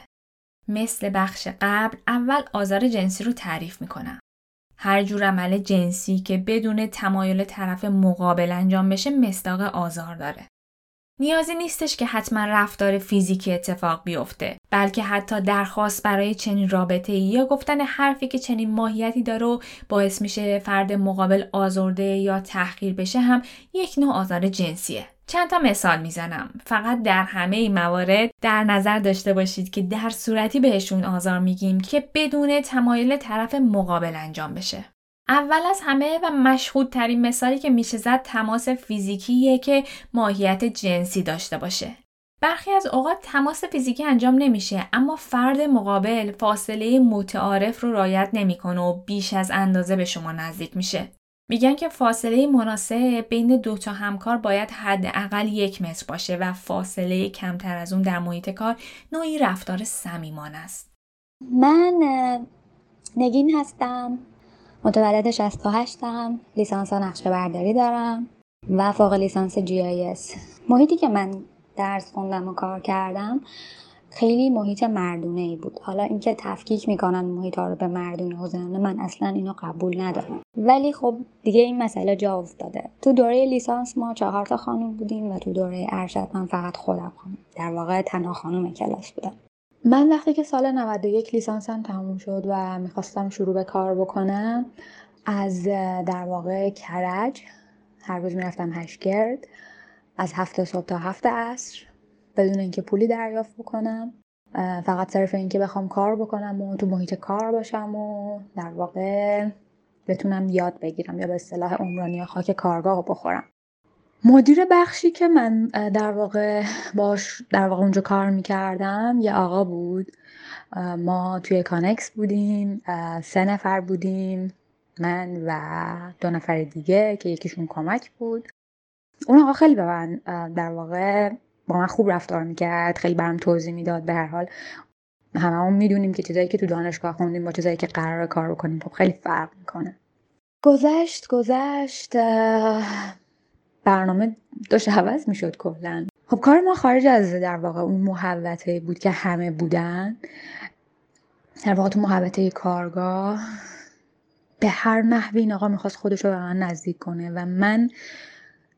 مثل بخش قبل اول آزار جنسی رو تعریف می‌کنم. هر جور عمل جنسی که بدون تمایل طرف مقابل انجام بشه مصداق آزار داره. نیازی نیستش که حتما رفتار فیزیکی اتفاق بیفته بلکه حتی درخواست برای چنین رابطه یا گفتن حرفی که چنین ماهیتی داره و باعث میشه فرد مقابل آزرده یا تحقیر بشه هم یک نوع آزار جنسیه. چند تا مثال می‌زنم. فقط در همه این موارد در نظر داشته باشید که در صورتی بهشون آزار میگیم که بدون تمایل طرف مقابل انجام بشه. اول از همه و مشهودترین مثالی که میشه زد تماس فیزیکیه که ماهیت جنسی داشته باشه. برخی از اوقات تماس فیزیکی انجام نمیشه اما فرد مقابل فاصله متعارف رو رایت نمی‌کنه و بیش از اندازه به شما نزدیک میشه. میگن که فاصله مناسب بین دو تا همکار باید حداقل یک متر باشه و فاصله کمتر از اون در محیط کار نوعی رفتار صمیمانه است. من نگین هستم متولد 68 هم لیسانس نقشه برداری دارم و فوق لیسانس جی محیطی که من درس خوندم و کار کردم خیلی محیط مردونه ای بود. حالا اینکه تفکیک می‌کنن محیط ها رو به مردونه و زنانه من اصلا اینو قبول ندارم. ولی خب دیگه این مسئله جا افتاده. تو دوره لیسانس ما چهار تا خانم بودیم و تو دوره ارشد من فقط خودم خانم. در واقع تنها خانم کلاس بودم. من وقتی که سال 91 لیسانسم تموم شد و می‌خواستم شروع به کار بکنم از در واقع کرج هر روز می‌رفتم هشگرد از هفته صبح تا هفته عصر بدون اینکه پولی دریافت بکنم فقط صرف اینکه بخوام کار بکنم و تو محیط کار باشم و در واقع بتونم یاد بگیرم یا به اصطلاح عمرانی خاک کارگاه بخورم. مدیر بخشی که من در واقع باش در واقع اونجا کار می‌کردم یه آقا بود. ما توی کانکس بودیم سه نفر بودیم من و دو نفر دیگه که یکیشون کمک بود. اون آقا خیلی به من در واقع با من خوب رفتار می‌کرد خیلی برم توضیح می‌داد به هر حال. هممون می‌دونیم که چیزایی که تو دانشگاه خوندیم با چیزایی که قرار کار بکنیم خب خیلی فرق می‌کنه. گذشت گذشت برنامه داشت عوض می‌شد کلا. خب کار ما خارج از در واقع اون محوطه بود که همه بودن. در واقع تو محوطه کارگاه به هر نحوی این آقا می‌خواست خودش رو به من نزدیک کنه و من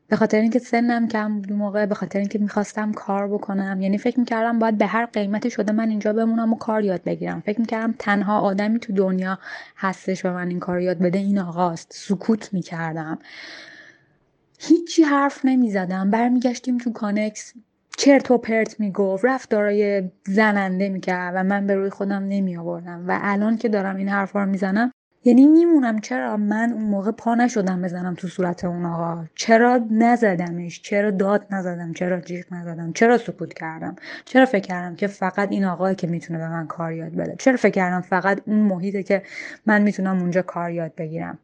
به خاطر اینکه سنم کم بود موقع به خاطر اینکه می‌خواستم کار بکنم یعنی فکر می‌کردم باید به هر قیمتی شده من اینجا بمونم و کار یاد بگیرم. فکر می‌کردم تنها آدمی تو دنیا هستش به من این کار یاد بده این آقاست. سکوت می‌کردم. هیچی حرف نمی‌زدم. برمیگشتیم تو کانکس. چرت و پرت می‌گفت. رفتارای زننده می‌کرد و من به روی خودم نمی آوردم و الان که دارم این حرفا رو می‌زنم یعنی میمونم. چرا من اون موقع پا نشدم بزنم تو صورت اون آقا چرا نزدمش؟ چرا داد نزدم؟ چرا جیغ نزدم؟ چرا سکوت کردم؟ چرا فکر کردم که فقط این آقایی که می‌تونه به من کار یاد بده؟ چرا فکر کردم فقط اون محیطه که من می‌تونم اونجا کار یاد بگیرم؟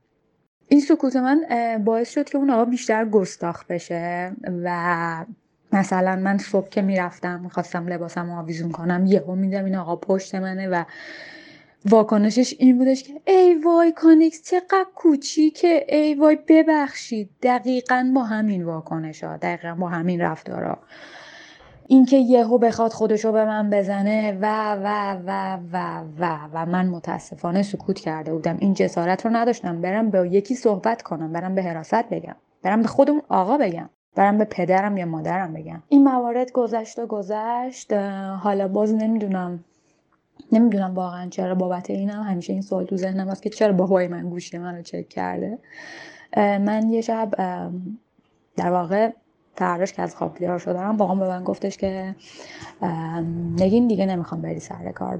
این سکوت من باعث شد که اون آقا بیشتر گستاخ بشه و مثلا من صبح که می‌رفتم می‌خواستم لباسم آویزون کنم یهو می‌دیدم این آقا پشت منه و واکنشش این بودش که ای وای کانکس چقدر کوچیکه ای وای ببخشید. دقیقا با همین واکنش ها دقیقا با همین رفتارا اینکه یهو بخواد خودشو به من بزنه و و و و و و من متاسفانه سکوت کرده بودم. این جسارت رو نداشتم. برم به یکی صحبت کنم برم به حراست بگم. برم به خودمون آقا بگم. برم به پدرم یا مادرم بگم. این موارد گذشت و گذشت. حالا باز نمی‌دونم. نمی‌دونم واقعا چرا بابت اینم. همیشه این سوال تو ذهنم هست که چرا بابای من گوشی منو چک کرده. من یه شب در واقع فرداش که از خواب بیدار شدم بابام به من گفتش که نگین دیگه نمی‌خوام بری سر کار.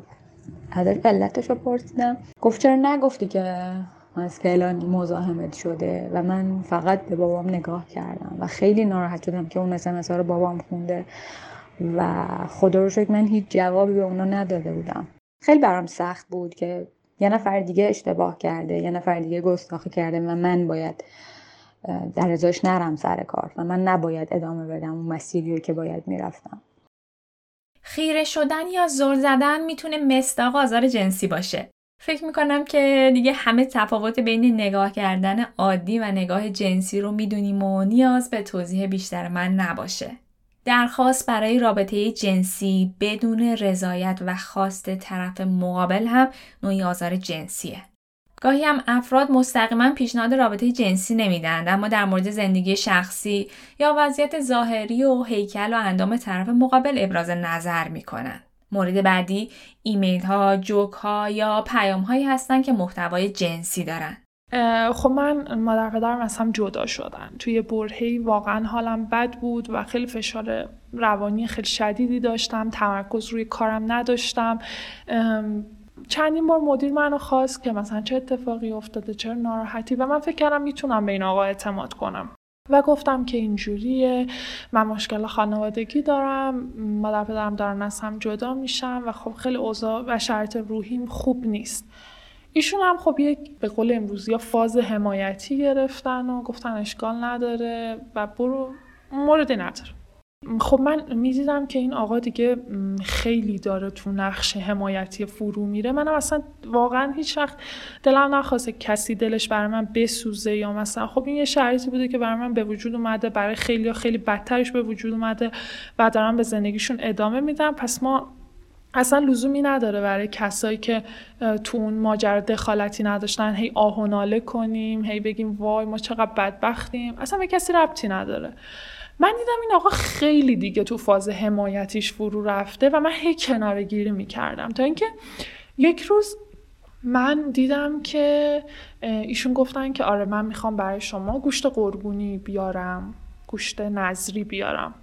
ازش علتش رو پرسیدم. گفت چرا نگفتی که از فلانی مزاحمت شده و من فقط به بابام نگاه کردم و خیلی ناراحت شدم که اون اسمس رو بابام خونده و خدا رو شکر من هیچ جوابی به اونا نداده بودم. خیلی برام سخت بود که یه نفر دیگه اشتباه کرده یه نفر دیگه گستاخی کرده و من باید در ازاش نرم سر کار و من نباید ادامه بدم اون مسیری که باید می‌رفتم خیره شدن یا زل زدن می‌تونه مصداق آزار جنسی باشه فکر می‌کنم که دیگه همه تفاوت بین نگاه کردن عادی و نگاه جنسی رو می‌دونیم و نیاز به توضیح بیشتر من نباشه. درخواست برای رابطه جنسی بدون رضایت و خواست طرف مقابل هم نوعی آزار جنسیه. گاهی هم افراد مستقیما پیشنهاد رابطه جنسی نمیدن اما در مورد زندگی شخصی یا وضعیت ظاهری و هیکل و اندام طرف مقابل ابراز نظر می‌کنن. مورد بعدی ایمیل ها، جوک ها یا پیام هایی هستن که محتوای جنسی دارن. خب من مادر پدرم از هم جدا شدن توی برهی واقعا حالم بد بود و خیلی فشار روانی خیلی شدیدی داشتم تمرکز روی کارم نداشتم چندین بار مدیر منو خواست که مثلا چه اتفاقی افتاده چه ناراحتی و من فکر کردم می‌تونم به این آقا اعتماد کنم. و گفتم که اینجوریه من مشکل خانوادگی دارم مادر پدرم دارن از هم جدا میشم و خب خیلی اوضاع و شرط روحیم خوب نیست. ایشون هم خب یک به قول امروزی یا فاز حمایتی گرفتن و گفتن اشکال نداره و برو موردی نداره. خب من می‌دیدم که این آقا دیگه خیلی داره تو نقش حمایتی فرو میره. منم اصلا واقعا هیچ وقت دلم نخواسته کسی دلش برای من بسوزه یا مثلا خب این یه شرایطی بوده که برای من به وجود اومده برای خیلی خیلی بدترش به وجود اومده و دارم به زندگیشون ادامه میدم. پس ما اصلا لزومی نداره برای کسایی که تو اون ماجرا دخالتی نداشتن هی آه و ناله کنیم هی بگیم وای ما چقدر بدبختیم. اصلا به کسی ربطی نداره. من دیدم این آقا خیلی دیگه تو فاز حمایتیش فرو رفته و من هی کنار گیری می‌کردم. تا اینکه یک روز من دیدم که ایشون گفتن که آره من می‌خوام برای شما گوشت قربونی بیارم گوشت نظری بیارم.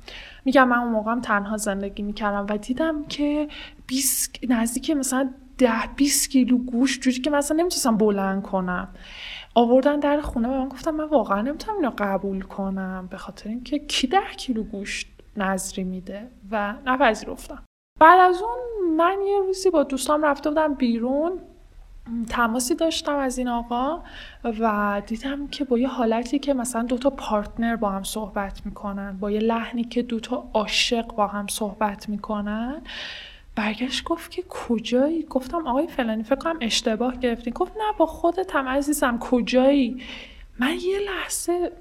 میگم من اون موقعم تنها زندگی می‌کردم و دیدم که 20 نزدیک مثلا ده 20 کیلو گوشت جوری که مثلا نمی‌تونستم بلند کنم. آوردن در خونه و من گفتم من واقعا نمی‌تونم اینو قبول کنم به خاطر اینکه کی ده کیلو گوشت نظری میده و نپذیرفتم. بعد از اون من یه روزی با دوستام رفته بودم بیرون تماسی داشتم از این آقا و دیدم که با یه حالتی که مثلا دوتا پارتنر با هم صحبت می‌کنن با یه لحنی که دوتا عاشق با هم صحبت می‌کنن برگشت گفت که کجایی؟ گفتم آقای فلانی فکر کنم اشتباه گرفتین. گفت نه با خودتم عزیزم کجایی؟ من یه لحظه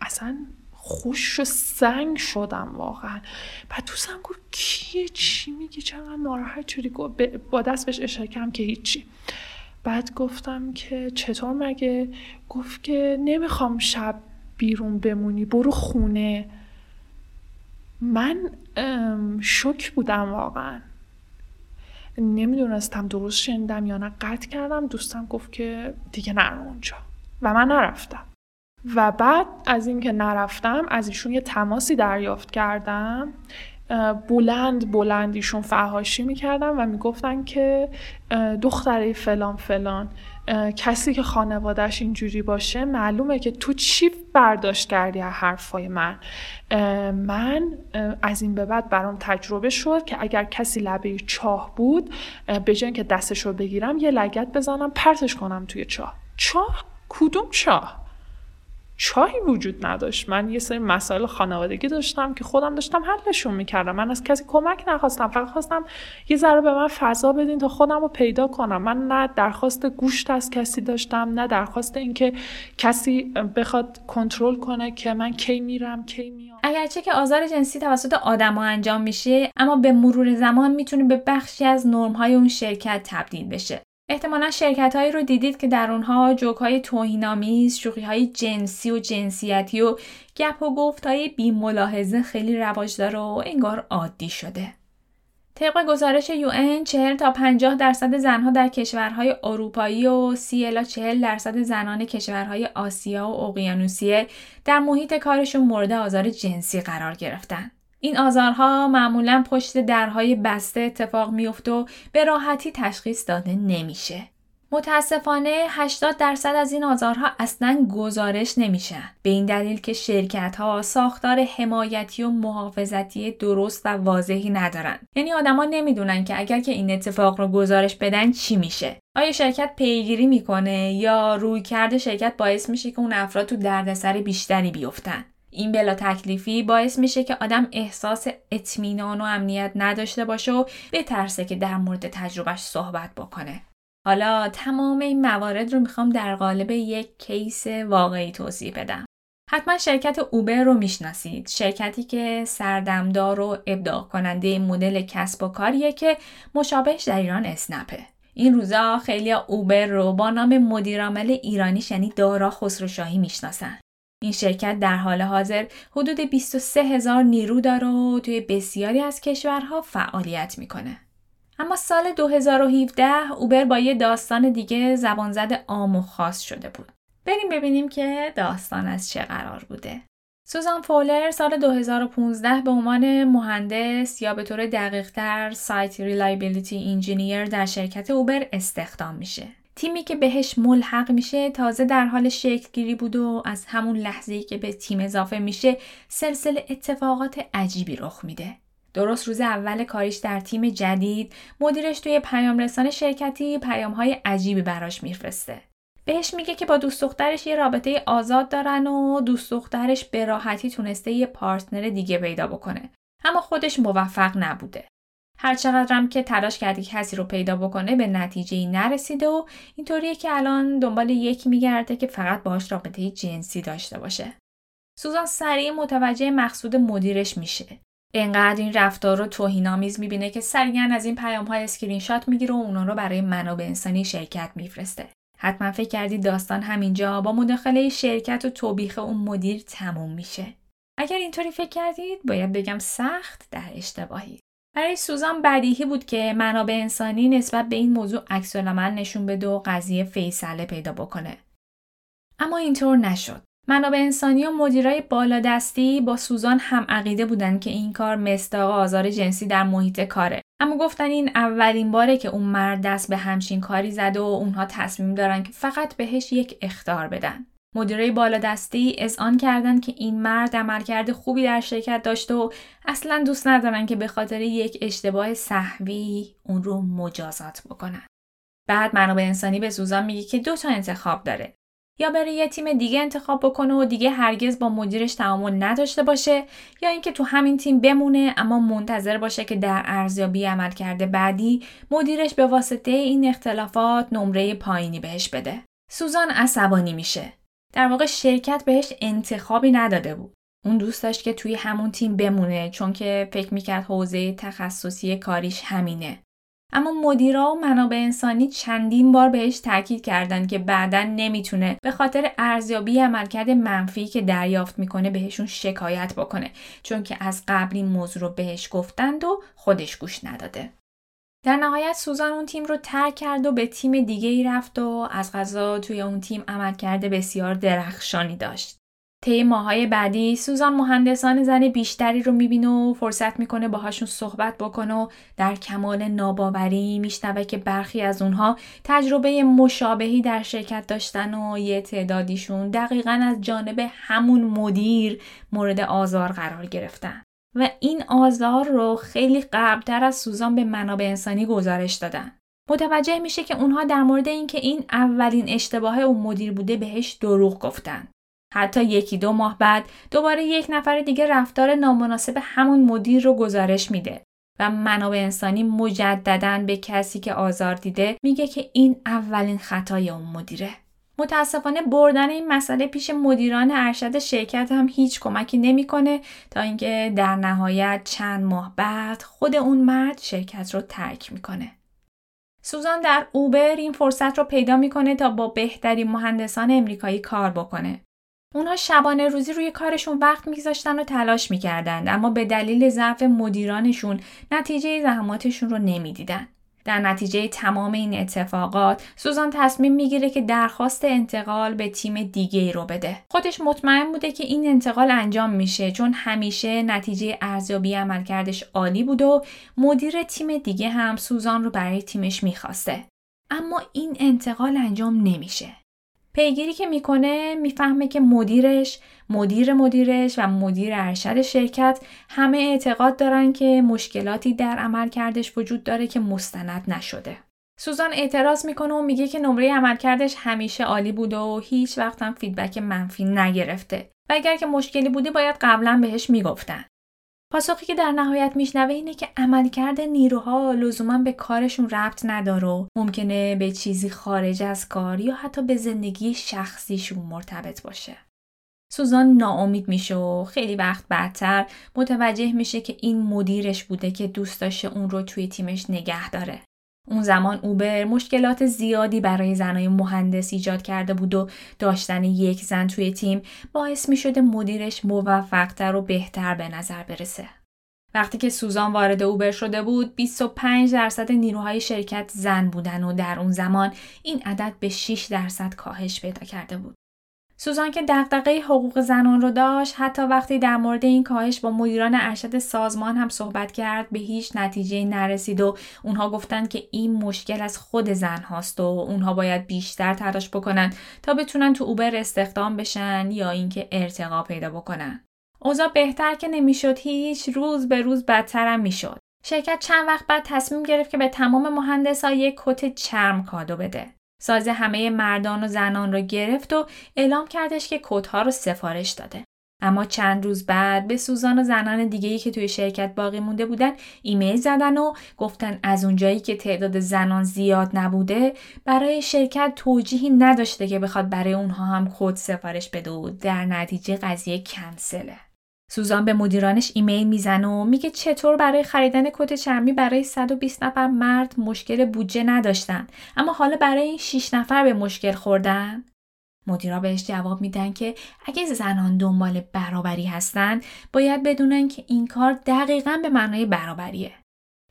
اصلا خوش و سنگ شدم واقعا. بعد دوستم گفت کیه؟ چی میگی؟ چقدر ناراحت شدی؟ با دست بهش اشاره کردم که هیچی. بعد گفتم که چطور مگه؟ گفت که نمی‌خوام شب بیرون بمونی برو خونه. من شک بودم واقعا. نمی‌دونستم درست شنیدم یا نه. قطع کردم. دوستم گفت که دیگه نرو اونجا. و من نرفتم. و بعد از اینکه نرفتم از ایشون یه تماسی دریافت کردم. بلند بلند ایشون فهاشی می‌کردن و می‌گفتن که دختره فلان فلان. کسی که خانوادهش اینجوری باشه معلومه که تو چی برداشت کردی از حرفای من. من از این به بعد برام تجربه شد که اگر کسی لبه چاه بود به جای که دستش رو بگیرم یه لگت بزنم پرتش کنم توی چاه. چاه؟ کدوم چاه؟ چایی وجود نداشت. من یه سری مسائل خانوادگی داشتم که خودم داشتم حلشون می‌کردم. من از کسی کمک نخواستم. فقط خواستم یه ذره به من فضا بدین تا خودم رو پیدا کنم. من نه درخواست گوشت از کسی داشتم نه درخواست اینکه کسی بخواد کنترل کنه که من کی میرم کی میام اگرچه که آزار جنسی توسط آدما انجام میشه اما به مرور زمان می‌تونه به بخشی از نرمهای اون شرکت تبدیل بشه. احتمالا شرکت هایی رو دیدید که در اونها جوک های توهینآمیز، شوخی های جنسی و جنسیتی و گپ و گفت های بی ملاحظه خیلی رواج داره و انگار عادی شده. طبق گزارش UN 40 تا 50 درصد زنها در کشورهای اروپایی و 30 الی 40 درصد زنان کشورهای آسیا و اقیانوسیه در محیط کارشون مورد آزار جنسی قرار گرفتن. این آزارها معمولا پشت درهای بسته اتفاق میفته و به راحتی تشخیص داده نمیشه. متاسفانه 80 درصد از این آزارها اصلا گزارش نمیشن. به این دلیل که شرکت ها ساختار حمایتی و محافظتی درست و واضحی ندارن. یعنی آدما نمی‌دونن که اگر که این اتفاق رو گزارش بدن چی میشه. آیا شرکت پیگیری می‌کنه یا روی کرده شرکت باعث میشه که اون افراد تو دردسر بیشتری بیفتن؟ این بلا تکلیفی باعث میشه که آدم احساس اطمینان و امنیت نداشته باشه و بترسه که در مورد تجربهش صحبت بکنه. حالا تمام این موارد رو می‌خوام در قالب یک کیس واقعی توضیح بدم. حتما شرکت اوبر رو می‌شناسید. شرکتی که سردمدار و ابداع کننده مدل کسب و کاریه که مشابهش در ایران اسنپه. این روزا خیلی اوبر رو با نام مدیرعامل ایرانیش یعنی دارا خسروشاهی می‌شناسن. این شرکت در حال حاضر حدود 23 هزار نیرو داره و توی بسیاری از کشورها فعالیت می‌کنه. اما سال 2017 اوبر با یه داستان دیگه زبان زد عام و خاص شده بود. بریم ببینیم که داستان از چه قرار بوده. سوزان فولر سال 2015 به عنوان مهندس یا به طور دقیقتر site reliability engineer در شرکت اوبر استخدام میشه. تیمی که بهش ملحق میشه تازه در حال شکل گیری بود و از همون لحظه که به تیم اضافه میشه سلسله اتفاقات عجیبی رخ میده. درست روز اول کاریش در تیم جدید مدیرش توی پیام رسان شرکتی پیام های عجیبی براش میفرسته. بهش میگه که با دوست دخترش یه رابطه آزاد دارن و دوست دخترش به راحتی تونسته یه پارتنر دیگه پیدا بکنه. اما خودش موفق نبوده. هر چقدرم که تلاش کردی کسی رو پیدا بکنه به نتیجه ای نرسیده و اینطوریه که الان دنبال یکی میگرده که فقط باهاش رابطه جنسی داشته باشه. سوزان سریع متوجه مقصود مدیرش میشه. انقدر این رفتار رو توهینآمیز می‌بینه که سریعا از این پیام های اسکرین شات می‌گیره و اونا رو برای منابع انسانی شرکت میفرسته. حتما فکر کردی داستان همینجا با مداخله شرکت و توبیخ اون مدیر تموم میشه. اگر اینطوری فکر کردید باید بگم سخت در اشتباهی. برای سوزان بدیهی بود که منابع انسانی نسبت به این موضوع عکس نشون بده و قضیه فیصله پیدا بکنه. اما اینطور نشد. منابع انسانی و مدیرای بالادستی با سوزان هم عقیده بودن که این کار مستاق آزار جنسی در محیط کاره. اما گفتن این اولین باره که اون مرد دست به همچین کاری زده و اونها تصمیم دارن که فقط بهش یک اختار بدن. مدیرای بالادستی اذعان کردند که این مرد عملکرد خوبی در شرکت داشته و اصلا دوست ندارن که به خاطر یک اشتباه صحوی اون رو مجازات بکنن. بعد منابع انسانی به سوزان میگه که دو تا انتخاب داره. یا بره یه تیم دیگه انتخاب بکنه و دیگه هرگز با مدیرش تعامل نداشته باشه یا اینکه تو همین تیم بمونه اما منتظر باشه که در ارزیابی عمل کرده بعدی مدیرش به واسطه این اختلافات نمره پایینی بهش بده. سوزان عصبانی میشه. در واقع شرکت بهش انتخابی نداده بود. اون دوست داشت که توی همون تیم بمونه چون که فکر می‌کرد حوزه تخصصی کاریش همینه. اما مدیرا و منابع انسانی چندین بار بهش تاکید کردند که بعدا نمی‌تونه به خاطر ارزیابی عملکرد منفی که دریافت می‌کنه بهشون شکایت بکنه چون که از قبل این موضوع رو بهش گفتند و خودش گوش نداده. در نهایت سوزان اون تیم رو ترک کرد و به تیم دیگه ای رفت و از غذا توی اون تیم عمل کرده بسیار درخشانی داشت. طی ماهای بعدی سوزان مهندسان زن بیشتری رو می‌بینه و فرصت می‌کنه باهاشون صحبت بکنه و در کمال ناباوری میشنوه که برخی از اونها تجربه مشابهی در شرکت داشتن و یه تعدادیشون دقیقا از جانب همون مدیر مورد آزار قرار گرفتن. و این آزار رو خیلی قبلتر از سوزان به منابع انسانی گزارش دادن. متوجه میشه که اونها در مورد اینکه این اولین اشتباه اون مدیر بوده بهش دروغ گفتن. حتی یکی دو ماه بعد دوباره یک نفر دیگه رفتار نامناسب همون مدیر رو گزارش میده و منابع انسانی مجددا به کسی که آزار دیده میگه که این اولین خطای اون مدیره. متاسفانه بردن این مسئله پیش مدیران ارشد شرکت هم هیچ کمکی نمی‌کنه تا اینکه در نهایت چند ماه بعد خود اون مرد شرکت رو ترک می‌کنه. سوزان در اوبر این فرصت رو پیدا می‌کنه تا با بهترین مهندسان امریکایی کار بکنه. اونها شبانه روزی روی کارشون وقت میگذاشتن و تلاش می‌کردند اما به دلیل ضعف مدیرانشون نتیجه زحماتشون رو نمی‌دیدن. در نتیجه تمام این اتفاقات سوزان تصمیم می‌گیره که درخواست انتقال به تیم دیگه رو بده. خودش مطمئن بوده که این انتقال انجام میشه چون همیشه نتیجه ارزیابی عملکردش عالی بود و مدیر تیم دیگه هم سوزان رو برای تیمش می‌خواسته. اما این انتقال انجام نمیشه. پیگیری که می‌کنه می‌فهمه که مدیرش، مدیر مدیرش و مدیر ارشد شرکت همه اعتقاد دارن که مشکلاتی در عملکردش وجود داره که مستند نشده. سوزان اعتراض می‌کنه و میگه که نمره عملکردش همیشه عالی بوده و هیچ وقت هم فیدبک منفی نگرفته و اگر که مشکلی بوده باید قبلا بهش می‌گفتن. پاسخی که در نهایت میشنوه اینه که عملکرد نیروها لزوما به کارشون ربط نداره ممکنه به چیزی خارج از کار یا حتی به زندگی شخصیشون مرتبط باشه. سوزان ناامید میشه و خیلی وقت بعدتر متوجه میشه که این مدیرش بوده که دوست داشته اون رو توی تیمش نگه داره. اون زمان اوبر مشکلات زیادی برای زنای مهندس ایجاد کرده بود و داشتن یک زن توی تیم باعث می شده مدیرش موفقتر و بهتر به نظر برسه. وقتی که سوزان وارد اوبر شده بود 25 درصد نیروهای شرکت زن بودن و در اون زمان این عدد به 6 درصد کاهش پیدا کرده بود. سوزان که دغدغه حقوق زنان رو داشت حتی وقتی در مورد این کاهش با مدیران ارشد سازمان هم صحبت کرد به هیچ نتیجه نرسید و اونها گفتن که این مشکل از خود زن هاست و اونها باید بیشتر تلاش بکنن تا بتونن تو اوبر استخدام بشن یا اینکه ارتقا پیدا بکنن. اوضاع بهتر که نمی‌شد هیچ روز به روز بدترم می‌شد. شرکت چند وقت بعد تصمیم گرفت که به تمام مهندسا یک کت چرم کادو بده. ساز همه مردان و زنان را گرفت و اعلام کردش که کتها رو سفارش داده. اما چند روز بعد به سوزان و زنان دیگهی که توی شرکت باقی مونده بودن ایمیل زدن و گفتن از اونجایی که تعداد زنان زیاد نبوده برای شرکت توجیهی نداشته که بخواد برای اونها هم کد سفارش بده و در نتیجه قضیه کنسله. سوزان به مدیرانش ایمیل می‌زنه و میگه چطور برای خریدن کت چرمی برای 120 نفر مرد مشکل بودجه نداشتن اما حالا برای این 6 نفر به مشکل خوردن؟ مدیرا بهش جواب میدن که اگه زنان دنبال برابری هستن باید بدونن که این کار دقیقا به معنای برابریه.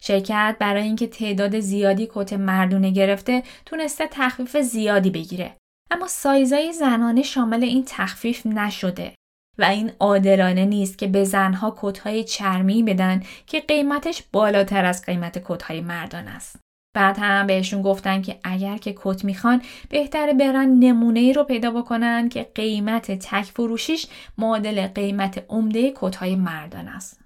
شرکت برای اینکه تعداد زیادی کت مردونه گرفته تونسته تخفیف زیادی بگیره اما سایزای زنانه شامل این تخفیف نشده. و این عادلانه نیست که به زنها کتهای چرمی بدن که قیمتش بالاتر از قیمت کتهای مردان است. بعد هم بهشون گفتن که اگر که کت می‌خوان بهتره برن نمونه ای رو پیدا بکنن که قیمت تک فروشیش معادل قیمت عمده کتهای مردان است.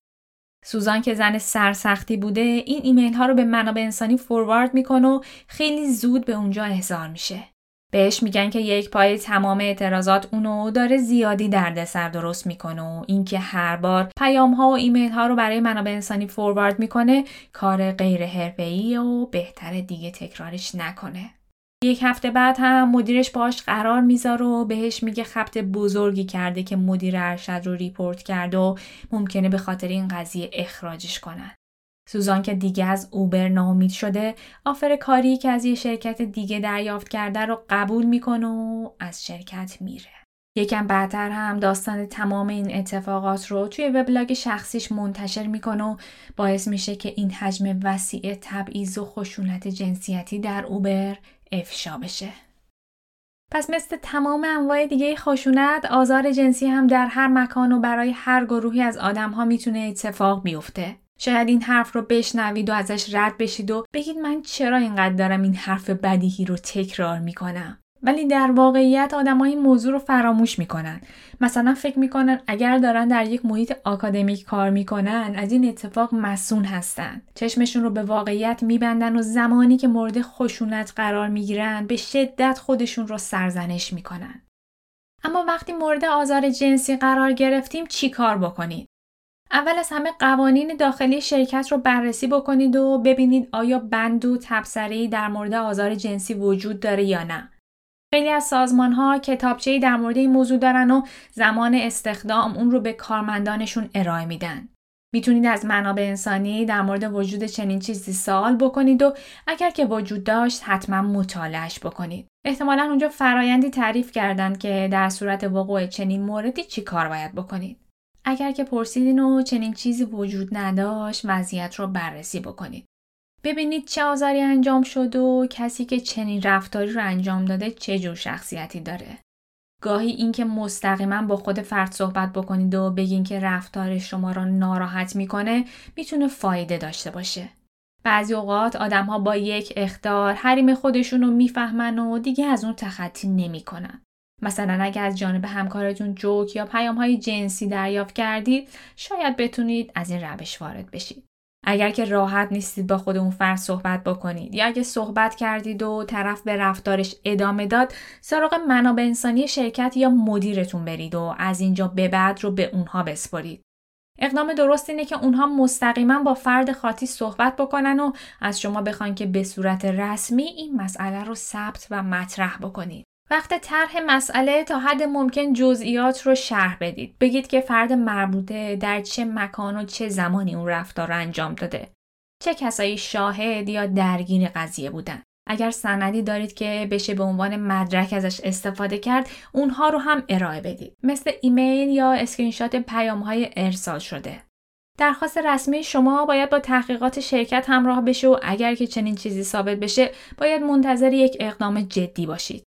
سوزان که زن سرسختی بوده این ایمیل ها رو به منابع انسانی forward می‌کنه و خیلی زود به اونجا احضار میشه. بهش میگن که یک پای تمام اعتراضات اونو داره زیادی دردسر درست می‌کنه و اینکه هر بار پیام ها و ایمیل ها رو برای منابع انسانی forward می‌کنه کار غیر حرفه‌ای و بهتره دیگه تکرارش نکنه. یک هفته بعد هم مدیرش باش قرار می‌ذاره و بهش میگه خبط بزرگی کرده که مدیر ارشد رو report کرده و ممکنه به خاطر این قضیه اخراجش کنن. سوزان که دیگه از اوبر ناامید شده آفر کاری که از یه شرکت دیگه دریافت کرده رو قبول می‌کنه و از شرکت میره. یکم بعدتر هم داستان تمام این اتفاقات رو توی وبلاگ شخصیش منتشر می‌کنه و باعث میشه که این حجم وسیع تبعیض و خشونت جنسیتی در اوبر افشا بشه. پس مثل تمام انواع دیگه خشونت آزار جنسی هم در هر مکان و برای هر گروهی از آدم ها می‌تونه اتفاق بیفته. شاید این حرف رو بشنوید و ازش رد بشید و بگید من چرا اینقدر دارم این حرف بدیهی رو تکرار می‌کنم؟ ولی در واقعیت آدم این موضوع رو فراموش می‌کنن. مثلا فکر می‌کنن اگر دارن در یک محیط آکادمیک کار می‌کنن از این اتفاق مسون هستن. چشمشون رو به واقعیت میبندن و زمانی که مورد خشونت قرار می‌گیرن به شدت خودشون رو سرزنش می‌کنن. اما وقتی مورد آزار جنسی قرار گرفتیم چی کار بکنید؟ اول از همه قوانین داخلی شرکت رو بررسی بکنید و ببینید آیا بند و تبصره‌ای در مورد آزار جنسی وجود داره یا نه. خیلی از سازمان ها کتابچه‌ای در مورد این موضوع دارن و زمان استخدام اون رو به کارمندانشون ارائه میدن. می‌تونید از منابع انسانی در مورد وجود چنین چیزی سوال بکنید و اگر که وجود داشت حتما مطالعش بکنید. احتمالا اونجا فرایندی تعریف کردند که در صورت وقوع چنین موردی چی کار باید بکنید. اگر که پرسیدین و چنین چیزی وجود نداشت وضعیت رو بررسی بکنید. ببینید چه آزاری انجام شد و کسی که چنین رفتاری رو انجام داده چه جور شخصیتی داره. گاهی اینکه مستقیما با خود فرد صحبت بکنید و بگین که رفتار شما را ناراحت می‌کنه می‌تونه فایده داشته باشه. بعضی اوقات آدم ها با یک اختار حریم خودشون رو می‌فهمن و دیگه از اون تخطی نمی‌کنن. مثلا اگر از جانب همکارتون جوک یا پیام های جنسی دریافت کردید شاید بتونید از این روش وارد بشید. اگر که راحت نیستید با خود اون فرد صحبت بکنید یا اگه صحبت کردید و طرف به رفتارش ادامه داد سراغ منابع انسانی شرکت یا مدیرتون برید و از اینجا به بعد رو به اونها بسپرید. اقدام درست اینه که اونها مستقیما با فرد خاطی صحبت بکنن و از شما بخوان که به صورت رسمی این مسئله رو ثبت و مطرح بکنید. وقت طرح مسئله تا حد ممکن جزئیات رو شرح بدید. بگید که فرد مربوطه در چه مکان و چه زمانی اون رفتار رو انجام داده. چه کسایی شاهد یا درگیر قضیه بودن. اگر سندی دارید که بشه به عنوان مدرک ازش استفاده کرد اونها رو هم ارائه بدید مثل ایمیل یا اسکرینشات پیام های ارسال شده درخواست رسمی شما باید با تحقیقات شرکت همراه بشه و اگر که چنین چیزی ثابت بشه باید منتظر یک اقدام جدی باشید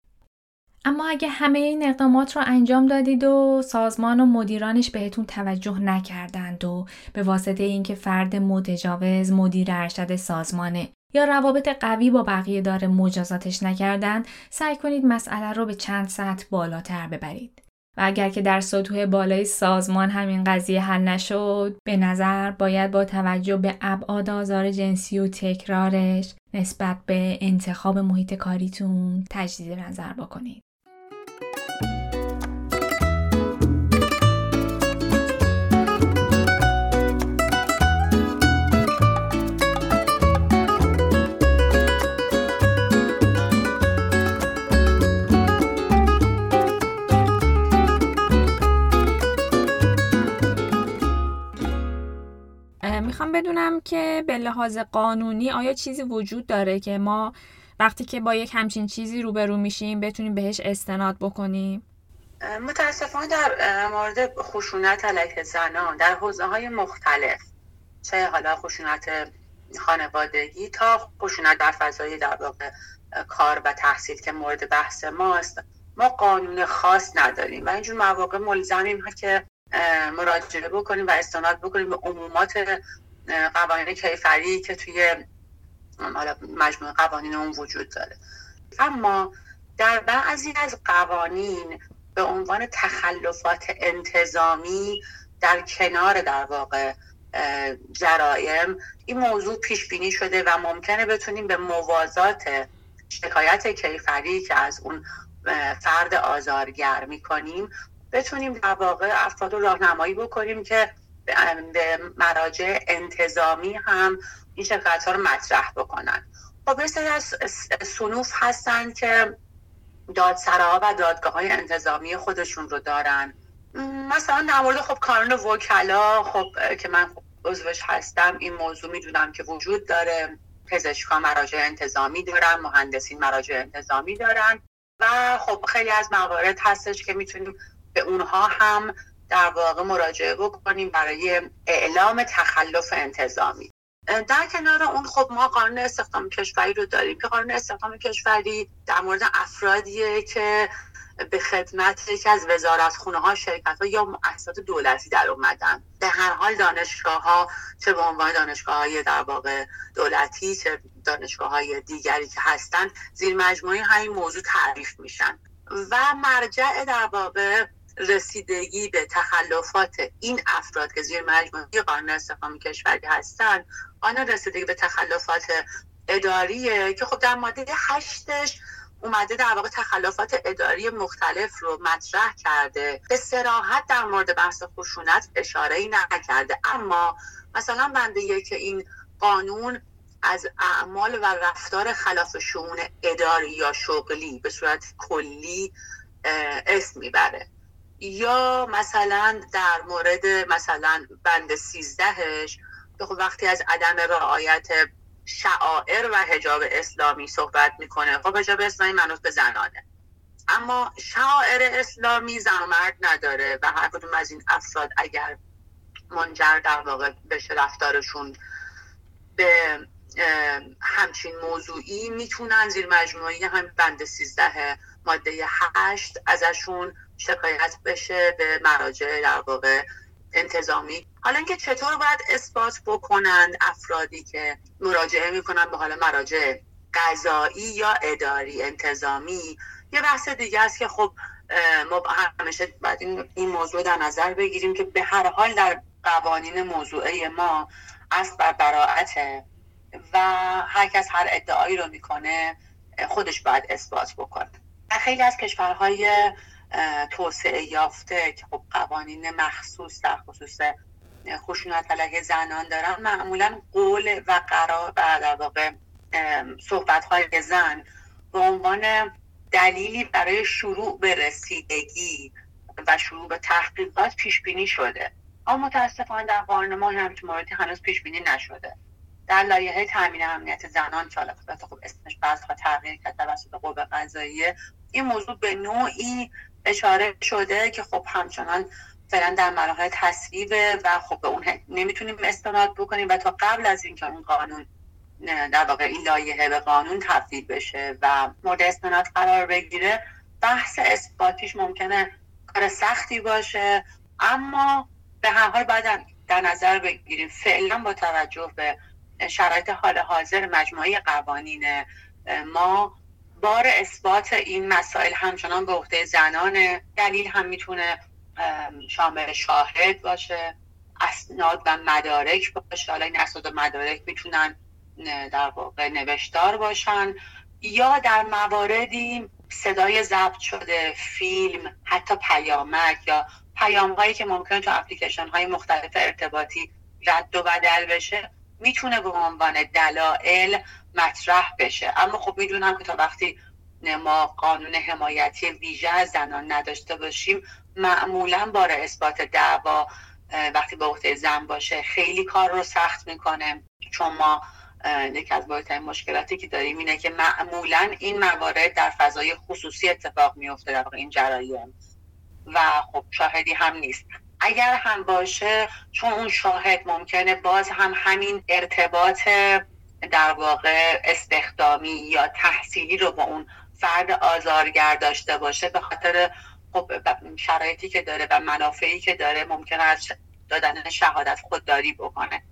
اما اگه همه این اقدامات رو انجام دادید و سازمان و مدیرانش بهتون توجه نکردند و به واسطه اینکه فرد متجاوز مدیر ارشد سازمانه یا روابط قوی با بقیه داره مجازاتش نکردند سعی کنید مسئله رو به چند سطح بالاتر ببرید. و اگر که در سطوح بالای سازمان همین قضیه حل نشد به نظر باید با توجه به ابعاد آزار جنسی و تکرارش نسبت به انتخاب محیط کاریتون تجدید نظر بکنید. می‌خوام بدونم که به لحاظ قانونی آیا چیزی وجود داره که ما وقتی که با یک همچین چیزی روبرو میشیم بتونیم بهش استناد بکنیم؟ متاسفانه در مورد خشونت علیه زنان در حوزه های مختلف چه حالا خشونت خانوادگی تا خشونت در فضای در واقع کار و تحصیل که مورد بحث ماست ما قانون خاص نداریم و اینجور مواقع ملزمیم که مراجعه بکنیم و استناد بکنیم به عمومات قوانین کیفری که توی مجموعه قوانین اون وجود داره. اما در بعضی از قوانین به عنوان تخلفات انتظامی در کنار در واقع جرائم این موضوع پیش بینی شده و ممکنه بتونیم به موازات شکایت کیفری که از اون فرد آزارگر می‌کنیم بتونیم در واقع افراد رو راهنمایی بکنیم که به مراجع انتظامی هم این شکایت ها رو مطرح بکنن. خب سری از سنوف هستن که دادسراها و دادگاه های انتظامی خودشون رو دارن. مثلا در مورد خب کانون وکلا خب که من عضوش هستم این موضوع می‌دونم که وجود داره. پزشکان مراجع انتظامی دارن مهندسین مراجع انتظامی دارن. و خب خیلی از موارد هستش که می‌تونیم به اونها هم در واقع مراجعه بکنیم برای اعلام تخلف انتظامی. در کنار اون خب ما قانون استخدام کشوری رو داریم که قانون استخدام کشوری در مورد افرادیه که به خدمت یکی از وزارت خونه ها شرکت ها یا مؤسسات دولتی در اومدن. به هر حال دانشگاه ها چه به عنوان دانشگاه های در واقع دولتی چه دانشگاه های دیگری که هستند زیر مجموعه همین موضوع تعریف میشن. و مرجع در واقع رسیدگی به تخلفات این افراد که زیر مجموعه قانون استخدام کشوری هستند قانون رسیدگی به تخلفات اداریه که خب در ماده هشتش اومده در واقع تخلفات اداری مختلف رو مطرح کرده. به سراحت در مورد بحث خشونت اشاره ای نکرده. اما مثلا بنده که این قانون از اعمال و رفتار خلاف شعون اداری یا شغلی به صورت کلی اسم می‌بره. یا مثلا در مورد مثلا بند سیزدهش خب وقتی از عدم رعایت شعائر و حجاب اسلامی صحبت می‌کنه خب حجاب اسلامی منوط به زنانه. اما شعائر اسلامی زن مرد نداره و هر کدوم از این افراد اگر منجر در واقع بشه رفتارشون به همچین موضوعی می‌تونن زیر مجموعه هم بند 13 ماده 8 ازشون شکایت بشه به مراجع در واقع انتظامی. حالا اینکه چطور باید اثبات بکنند افرادی که مراجعه می‌کنن به حال مراجع قضایی یا اداری انتظامی یه بحث دیگه است که خب ما همیشه باید این موضوع در نظر بگیریم که به هر حال در قوانین موضوعه ما اصل بر براعته و هر کس هر ادعایی رو می‌کنه خودش باید اثبات بکنه. خیلی از کشورهای توسعه یافته که خب قوانین مخصوص در خصوص خشونت علیه زنان دارن. معمولا قول و قرار و در واقع صحبت های زن به عنوان دلیلی برای شروع به رسیدگی و شروع به تحقیقات پیش بینی شده. اما متاسفانه در قانون ما همچین موردی هنوز پیش بینی نشده. در لایحه تامین امنیت زنان که حالا خب اسمش بعضها تغییر کرد توسط قوه قضاییه این موضوع به نوعی اشاره شده که خب همچنان فعلا در مراحل تصویبه و خب به اون نمی‌تونیم استناد بکنیم و تا قبل از اینکه اون قانون در واقع این لایحه به قانون تبدیل بشه و مورد استناد قرار بگیره بحث اثباتیش ممکنه کار سختی باشه. اما به هر حال باید در نظر بگیریم فعلا با توجه به شرایط حال حاضر مجموعه قوانین ما بار اثبات این مسائل همچنان به عهده زنان. دلیل هم می‌تونه شامل شاهد باشه اسناد و مدارک باشه. حالا این اسناد و مدارک می‌تونن در واقع نوشتار باشن. یا در مواردی صدای ضبط شده فیلم حتی پیامک یا پیام هایی که ممکن تو اپلیکیشن های مختلف ارتباطی رد و بدل بشه می‌تونه به عنوان دلایل مطرح بشه. اما خب می‌دونم که تا وقتی ما قانون حمایتی ویژه از زنان نداشته باشیم معمولا بار اثبات دعوا وقتی به عهده زن باشه خیلی کار رو سخت می‌کنه. چون ما یکی از بزرگترین مشکلاتی که داریم اینه که معمولا این موارد در فضای خصوصی اتفاق میفته در این جرایم. و خب شاهدی هم نیست. اگر هم باشه چون اون شاهد ممکنه باز هم همین ارتباط در واقع استخدامی یا تحصیلی رو با اون فرد آزارگر داشته باشه به خاطر خب شرایطی که داره و منافعی که داره ممکنه از دادن شهادت خودداری بکنه.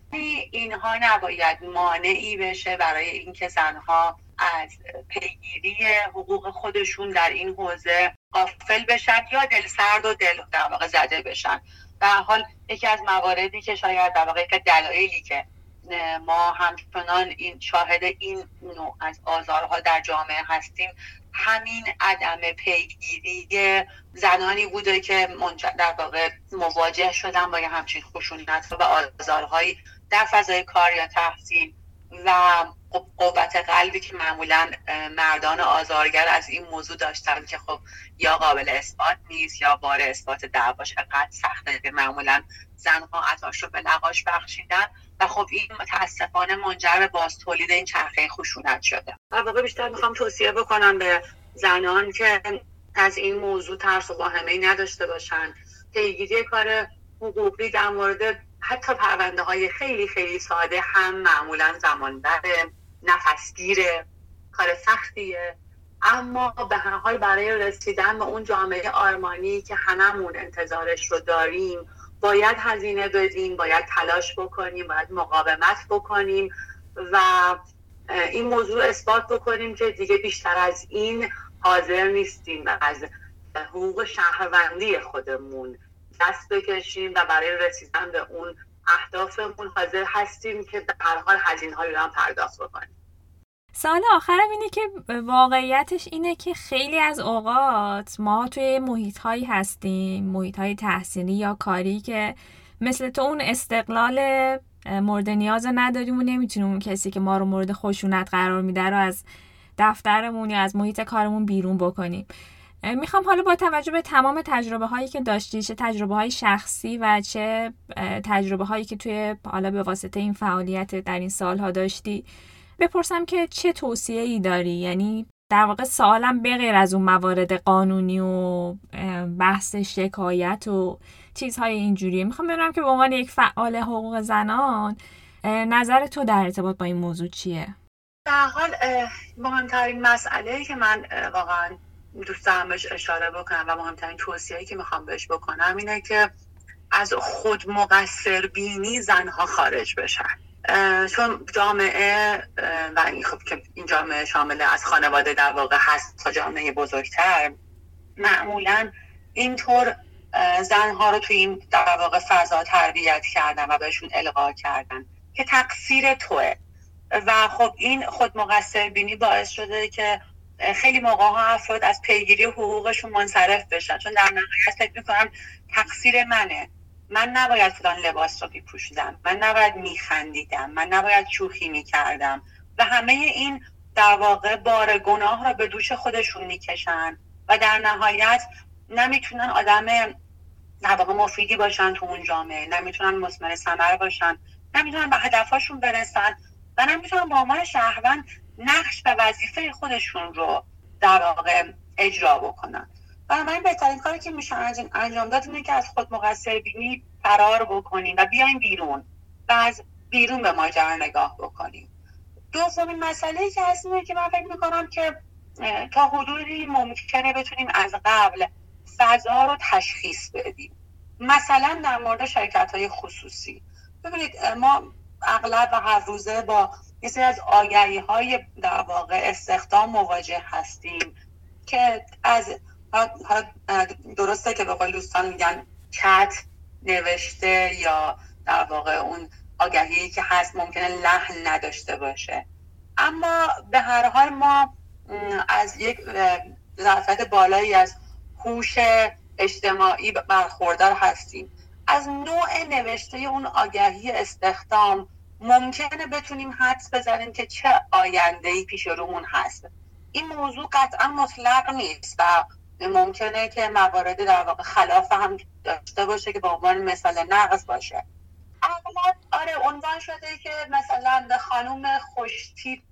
اینها نباید مانعی بشه برای اینکه زنها از پیگیری حقوق خودشون در این حوزه قافل بشن یا دل سرد و دل در واقع زده بشن. به حال یکی از مواردی که شاید در واقع دلایلی که ما همچنان این شاهد این نوع از آزارها در جامعه هستیم. همین عدم پیگیری زنانی بوده که در واقع مواجه شدن با همچین خشونت و آزارهایی در فضای کار یا تحصیل و قوت قلبی که معمولا مردان آزارگر از این موضوع داشتن که خب یا قابل اثبات نیست یا بار اثبات دعواش انقدر سخته که معمولا زنها عطاش رو به نقاش بخشیدن و خب این متاسفانه منجر به باز تولید این چرخه خشونت شده. در واقع بیشتر می‌خوام توصیه بکنم به زنان که از این موضوع ترس و واهمه نداشته باشن. پیگیری کار حقوقی در مورد حتی پرونده های خیلی خیلی ساده هم معمولا زمان بره نفسگیره کار سختیه. اما به هر حال برای رسیدن به اون جامعه آرمانی که هممون انتظارش رو داریم باید هزینه بدیم باید تلاش بکنیم باید مقاومت بکنیم و این موضوع اثبات بکنیم که دیگه بیشتر از این حاضر نیستیم و از حقوق شهروندی خودمون دست بکشیم و برای رسیدن به اون اهدافمون حاضر هستیم که به هر حال هزینه رو هم پرداخت بکنیم. سال آخرم اینه که واقعیتش اینه که خیلی از اوقات ما توی محیط هایی هستیم محیط های تحصیلی یا کاری که مثل تو اون استقلال مورد نیاز نداریم و نمی‌تونیم اون کسی که ما رو مورد خشونت قرار میده رو از دفترمون یا از محیط کارمون بیرون بکنیم. می‌خوام حالا با توجه به تمام تجربه هایی که داشتی چه تجربه های شخصی و چه تجربه هایی که توی حالا به واسطه این فعالیت در این سالها داشتی بپرسم که چه توصیه ای داری یعنی در واقع سوالم بغیر از اون موارد قانونی و بحث شکایت و چیزهای اینجوریه می‌خوام بدونم که به عنوان یک فعال حقوق زنان نظر تو در ارتباط با این موضوع چیه؟ در حال مهمترین مسئله که من واقعا دوست دارم بهش اشاره بکنم و مهمترین توصیه‌ای که می‌خوام بهش بکنم اینه که از خود مقصر بینی زنها خارج بشن. چون جامعه و این خب که این جامعه شامل از خانواده در واقع هست تا جامعه بزرگتر معمولا اینطور زنها رو توی این در واقع فضا تربیت کردن و بهشون القا کردن که تقصیر توه. و خب این خود مقصر بینی باعث شده که خیلی موقع ها افراد از پیگیری حقوقشون منصرف بشن. چون در نهایت فکر می‌کنم تقصیر منه. من نباید فلان لباس رو بپوشیدم من نباید میخندیدم. من نباید شوخی می‌کردم. و همه این در واقع بار گناه رو به دوش خودشون می‌کشن و در نهایت نمی‌تونن آدم در واقع مفیدی باشن تو اون جامعه. نمی‌تونن مسمر ثمر باشن. نمی‌تونن به هدفهاشون برسن. و نمی‌تونن به عنوان شهروند نقش و وظیفه خودشون رو در واقع اجرا بکنن. بنابراین بهترین کاری که میشه انجام داد اینه که از خود مقصر بینی فرار بکنیم و بیایم بیرون و از بیرون به ماجرا نگاه بکنیم. دومین مسئله که هست اینه که من فکر می‌کنم که تا حدودی ممکنه بتونیم از قبل فضا رو تشخیص بدیم. مثلا در مورد شرکت های خصوصی. ببینید ما اغلب و هر روزه با یه از آگهی های در واقع استخدام مواجه هستیم که از درسته که به قول دوستان میگن چت نوشته یا در واقع اون آگهی که هست ممکنه لحن نداشته باشه. اما به هر حال ما از یک ظرفیت بالایی از هوش اجتماعی برخوردار هستیم. از نوع نوشته اون آگهی استخدام ممکنه بتونیم حدس بزنیم که چه آینده ای پیش رومون هست. این موضوع قطعا مطلق نیست و ممکنه که موارد در واقع خلاف هم داشته باشه که به عنوان مثال نقص باشه. اغلب آره عنوان شده که مثلا خانوم خوش تیپ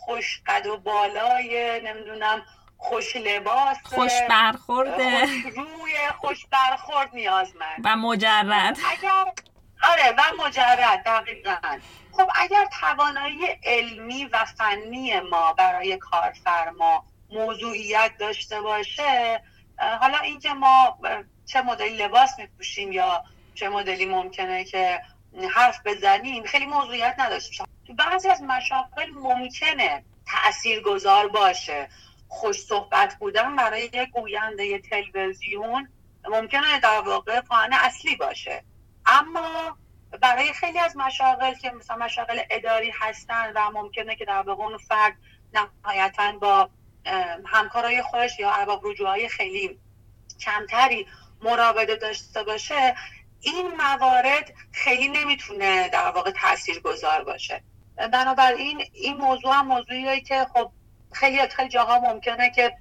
خوش قد و بالای نمی‌دونم خوش لباس خوش برخورده. خوش روی خوش برخورد نیازمند و مجرد. اگر آره و مجرد دقیقا. خب اگر توانایی علمی و فنی ما برای کارفرما موضوعیت داشته باشه حالا اینکه ما چه مدلی لباس میپوشیم یا چه مدلی ممکنه که حرف بزنیم خیلی موضوعیت نداشته تو بعضی از مشاغل ممکنه تأثیر گذار باشه. خوش صحبت بودن برای یک گوینده تلویزیون ممکنه در واقع پایان اصلی باشه. اما برای خیلی از مشاغل که مثلا مشاغل اداری هستن و ممکنه که در واقع اون فرد نهایتا با همکارای خودش یا ارباب های خیلی کمتری مراوده داشته باشه این موارد خیلی نمی‌تونه در واقع تأثیر گذار باشه. بنابراین این موضوع هم موضوعیه که خب خیلی خیلی جاها ممکنه که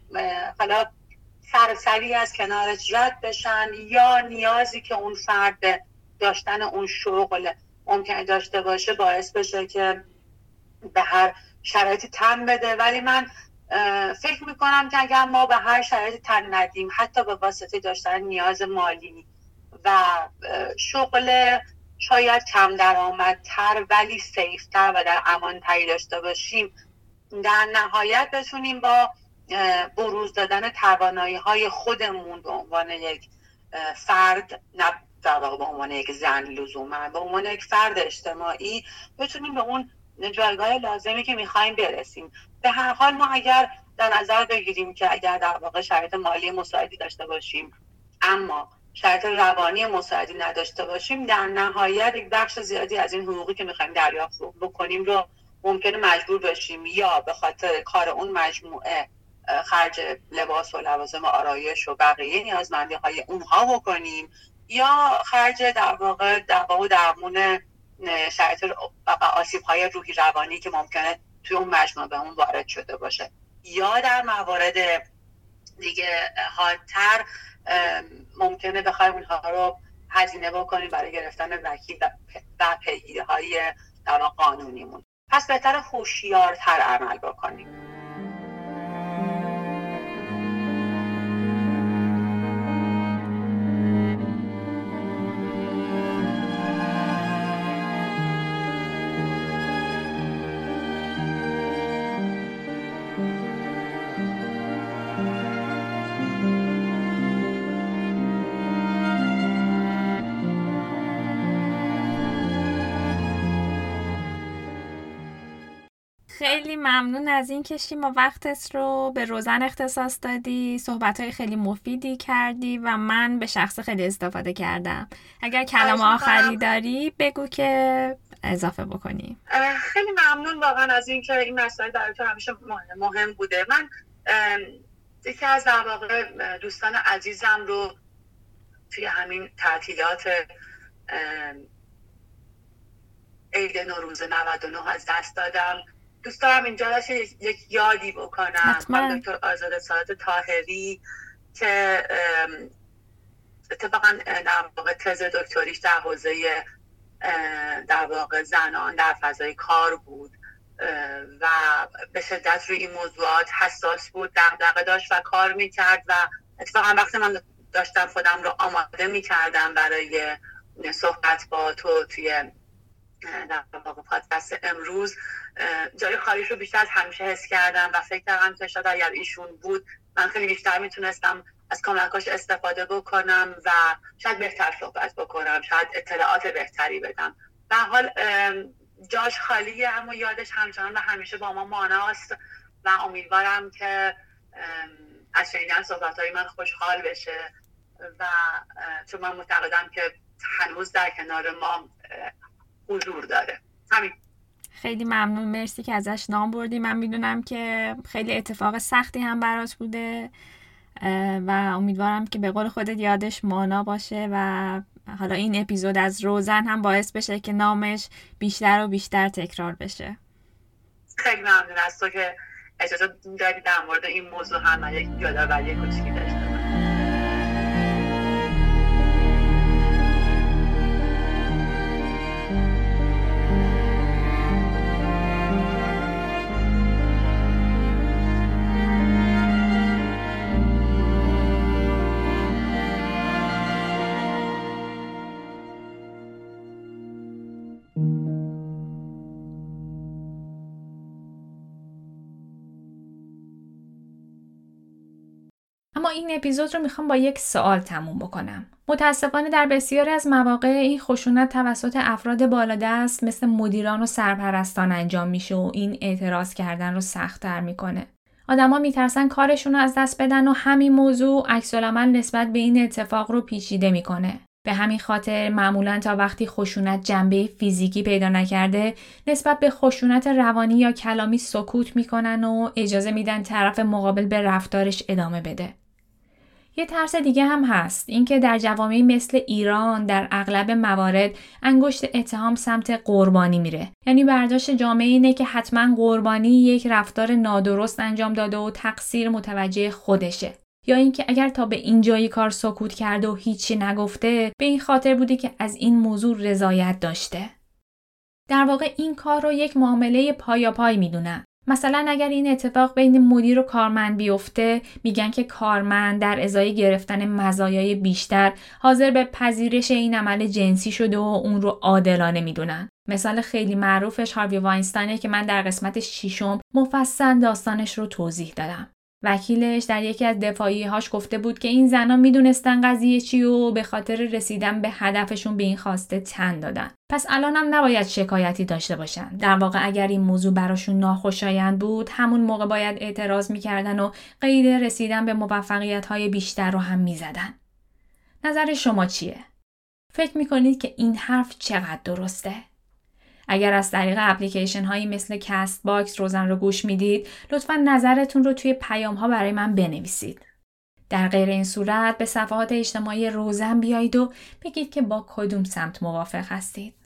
حالا سرسری از کنارش رد بشن یا نیازی که اون فرد داشتن اون شغل ممکنه داشته باشه باعث بشه که به هر شرایطی تن بده. ولی من فکر می‌کنم که اگر ما به هر شرایطی تن ندیم حتی به واسطه داشتن نیاز مالی و شغل شاید کم درآمدتر ولی سیفتر و در امان تری داشته باشیم در نهایت بتونیم با بروز دادن توانایی های خودمون به عنوان یک فرد در واقع به عنوان یک زن لزوما به عنوان یک فرد اجتماعی بتونیم به اون جایگاه لازمی که می‌خوایم برسیم. به هر حال ما اگر در نظر بگیریم که اگر در واقع شرایط مالی مساعدی داشته باشیم اما شرایط روانی مساعدی نداشته باشیم در نهایت یک بخش زیادی از این حقوقی که می‌خوایم دریافت بکنیم رو ممکنه مجبور بشیم یا به خاطر کار اون مجموعه خرج لباس و لوازم آرایش و بقیه نیازمندی های اونها بکنیم یا خرج در واقع دوا و درمون شرایط آسیب های روحی روانی که ممکنه توی اون مجموعه به اون وارد شده باشه. یا در موارد دیگه حادتر ممکنه بخوایم اونها رو هزینه بکنیم برای گرفتن وکیل و پیگیری های در قانونیمون. پس بهتر خوشیارتر عمل بکنیم. ممنون از این که شیما وقتت رو به روزن اختصاص دادی صحبت های خیلی مفیدی کردی و من به شخص خیلی استفاده کردم. اگر کلام آخری داری بگو که اضافه بکنی. خیلی ممنون واقعا از اینکه این مسائل برای تو همیشه مهم بوده. من یکی از در واقع دوستان عزیزم رو توی همین تعطیلات عید نوروز 99 از دست دادم. دوست دارم اینجا یک یادی بکنم. من دکتر آزاد ساعت تاهری که اتفاقا در واقع تز دکتریش در حوزه در واقع زنان در فضای کار بود و به شدت روی این موضوعات حساس بود دقدقه داشت و کار می‌کرد و اتفاقا وقتی من داشتم خودم رو آماده می‌کردم برای صحبت با تو توی در واقع پادکست امروز. جای خالیش رو بیشتر از همیشه حس کردم و فکر کردم که شاید اگر ایشون بود من خیلی بیشتر می‌تونستم از کمکاش استفاده بکنم و شاید بهتر صحبت بکنم شاید اطلاعات بهتری بدم. به حال جاش خالیه اما یادش همچنان و همیشه با ما ماناست و امیدوارم که از شنیدن صحبت های من خوشحال بشه و چون من معتقدم که هنوز در کنار ما حضور داره. همین. خیلی ممنون. مرسی که ازش نام بردی. من می‌دونم که خیلی اتفاق سختی هم برات بوده و امیدوارم که به قول خودت یادش مانا باشه و حالا این اپیزود از روزن هم باعث بشه که نامش بیشتر و بیشتر تکرار بشه. خیلی ممنون. از تو که اجازه دادی در مورد این موضوع هم یک یادآوری کوچیکی داشته این اپیزود رو می‌خوام با یک سوال تموم بکنم. متاسفانه در بسیاری از مواقع این خشونت توسط افراد بالادست مثل مدیران و سرپرستان انجام میشه و این اعتراض کردن رو سختتر می‌کنه. آدما میترسن کارشون رو از دست بدن و همین موضوع عکس نسبت به این اتفاق رو پیچیده می‌کنه. به همین خاطر معمولا تا وقتی خشونت جنبه فیزیکی پیدا نکرده نسبت به خشونت روانی یا کلامی سکوت می‌کنن و اجازه میدن طرف مقابل به رفتارش ادامه بده. یه ترس دیگه هم هست. اینکه در جوامعی مثل ایران در اغلب موارد انگشت اتهام سمت قربانی میره. یعنی برداشت جامعه اینه که حتما قربانی یک رفتار نادرست انجام داده و تقصیر متوجه خودشه. یا اینکه اگر تا به اینجایی کار سکوت کرده و هیچی نگفته به این خاطر بوده که از این موضوع رضایت داشته. در واقع این کار رو یک معامله پایا پای می‌دونن مثلا اگر این اتفاق بین مدیر و کارمند بیفته میگن که کارمند در ازای گرفتن مزایای بیشتر حاضر به پذیرش این عمل جنسی شده و اون رو عادلانه می‌دونن. مثال خیلی معروفش هاروی واینستانه که من در قسمت ششم مفصل داستانش رو توضیح دادم. وکیلش در یکی از دفاعی هاش گفته بود که این زنان می‌دونستن قضیه چی و به خاطر رسیدن به هدفشون به این خواسته تن دادن. پس الان هم نباید شکایتی داشته باشن. در واقع اگر این موضوع براشون ناخوشایند بود همون موقع باید اعتراض می‌کردن و قید رسیدن به موفقیت های بیشتر رو هم می‌زدن. نظر شما چیه؟ فکر می‌کنید که این حرف چقدر درسته؟ اگر از طریق اپلیکیشن هایی مثل Castbox روزن رو گوش می‌دید لطفا نظرتون رو توی پیام ها برای من بنویسید. در غیر این صورت به صفحات اجتماعی روزن بیایید و بگید که با کدوم سمت موافق هستید.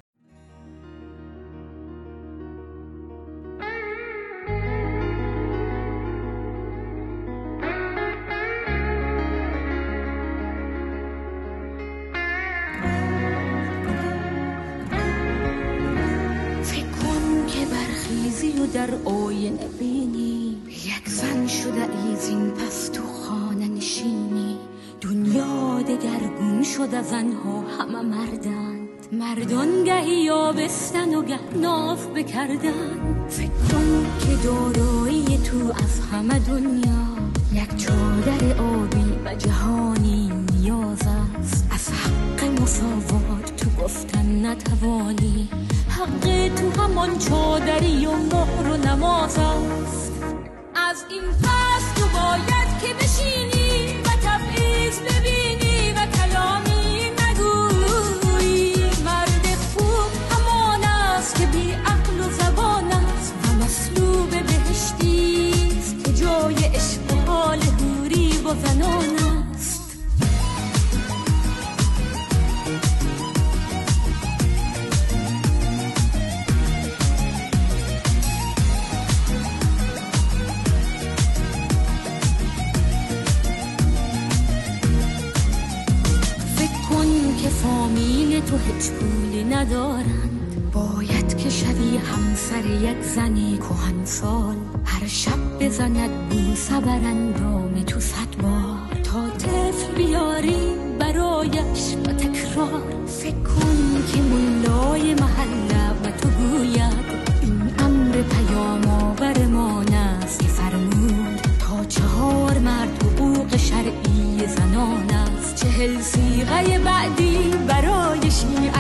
در آینه بینی. یک زن شده ایزین پس تو خانه نشینی. دنیا دگرگون شده زنها همه مردند. مردان گهی آبستن و گه ناف بکردن فکر کن که دارایی تو از همه دنیا. یک چادر آبی و جهانی نیاز است. از حق مساوات گفتن نتوانی. حق تو همان چادری و مهر و نماز است. از این پس تو باید که بشینی و تبعیض ببینی. پولی ندارند. باید که شوی همسر یک زنی کهن سال هر شب بزند بوسه بر اندام تو صد بار. تا طفل بیاری برایش و تکرار. فکر کن که ملای محله و تو گوید این امر پیام آورمان است که فرمود تا چهار مرد حقوق شرعی زنان است. چهل سیغه بعدی برای شیعیان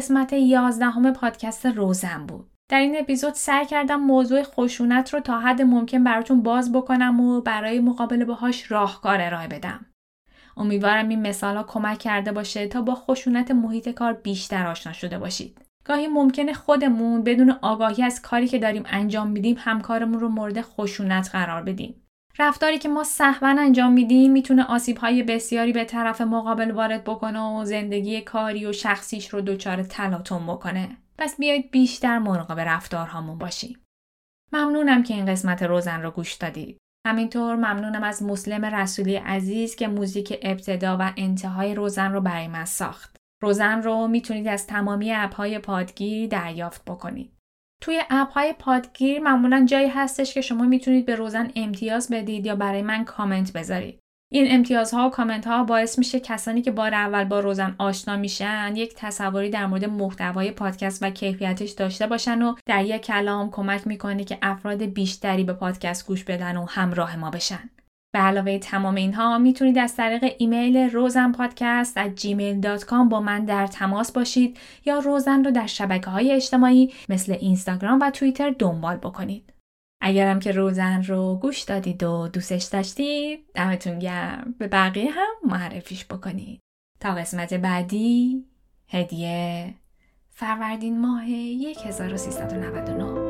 قسمت یازدهم پادکست روزن بود. در این اپیزود سعی کردم موضوع خشونت رو تا حد ممکن براتون باز بکنم و برای مقابله باهاش راهکار ارائه بدم. امیدوارم این مثال ها کمک کرده باشه تا با خشونت محیط کار بیشتر آشنا شده باشید. گاهی ممکنه خودمون بدون آگاهی از کاری که داریم انجام میدیم همکارمون رو مورد خشونت قرار بدیم. رفتاری که ما سهوا انجام میدیم می‌تونه آسیب‌های بسیاری به طرف مقابل وارد بکنه و زندگی کاری و شخصیش رو دچار تلاطم بکنه. پس بیایید بیشتر مراقب رفتارهامون باشیم. ممنونم که این قسمت روزن رو گوش دادید. همینطور ممنونم از مسلم رسولی عزیز که موزیک ابتدا و انتهای روزن رو برای من ساخت. روزن رو می‌تونید از تمامی اپهای پادگیر دریافت بکنید. توی اپ های پادگیر معمولا جایی هستش که شما می‌تونید به روزن امتیاز بدید یا برای من کامنت بذارید. این امتیازها و کامنت ها باعث میشه کسانی که بار اول با روزن آشنا میشن یک تصوری در مورد محتوای پادکست و کیفیتش داشته باشن و در یک کلام کمک می‌کنه که افراد بیشتری به پادکست گوش بدن و همراه ما بشن. به علاوه تمام اینها می‌تونید از طریق ایمیل روزن پادکست at gmail.com با من در تماس باشید یا روزن رو در شبکه های اجتماعی مثل اینستاگرام و توییتر دنبال بکنید. اگرم که روزن رو گوش دادید و دوستش داشتید دمتون گرم به بقیه هم معرفیش بکنید. تا قسمت بعدی هدیه فروردین ماه 1399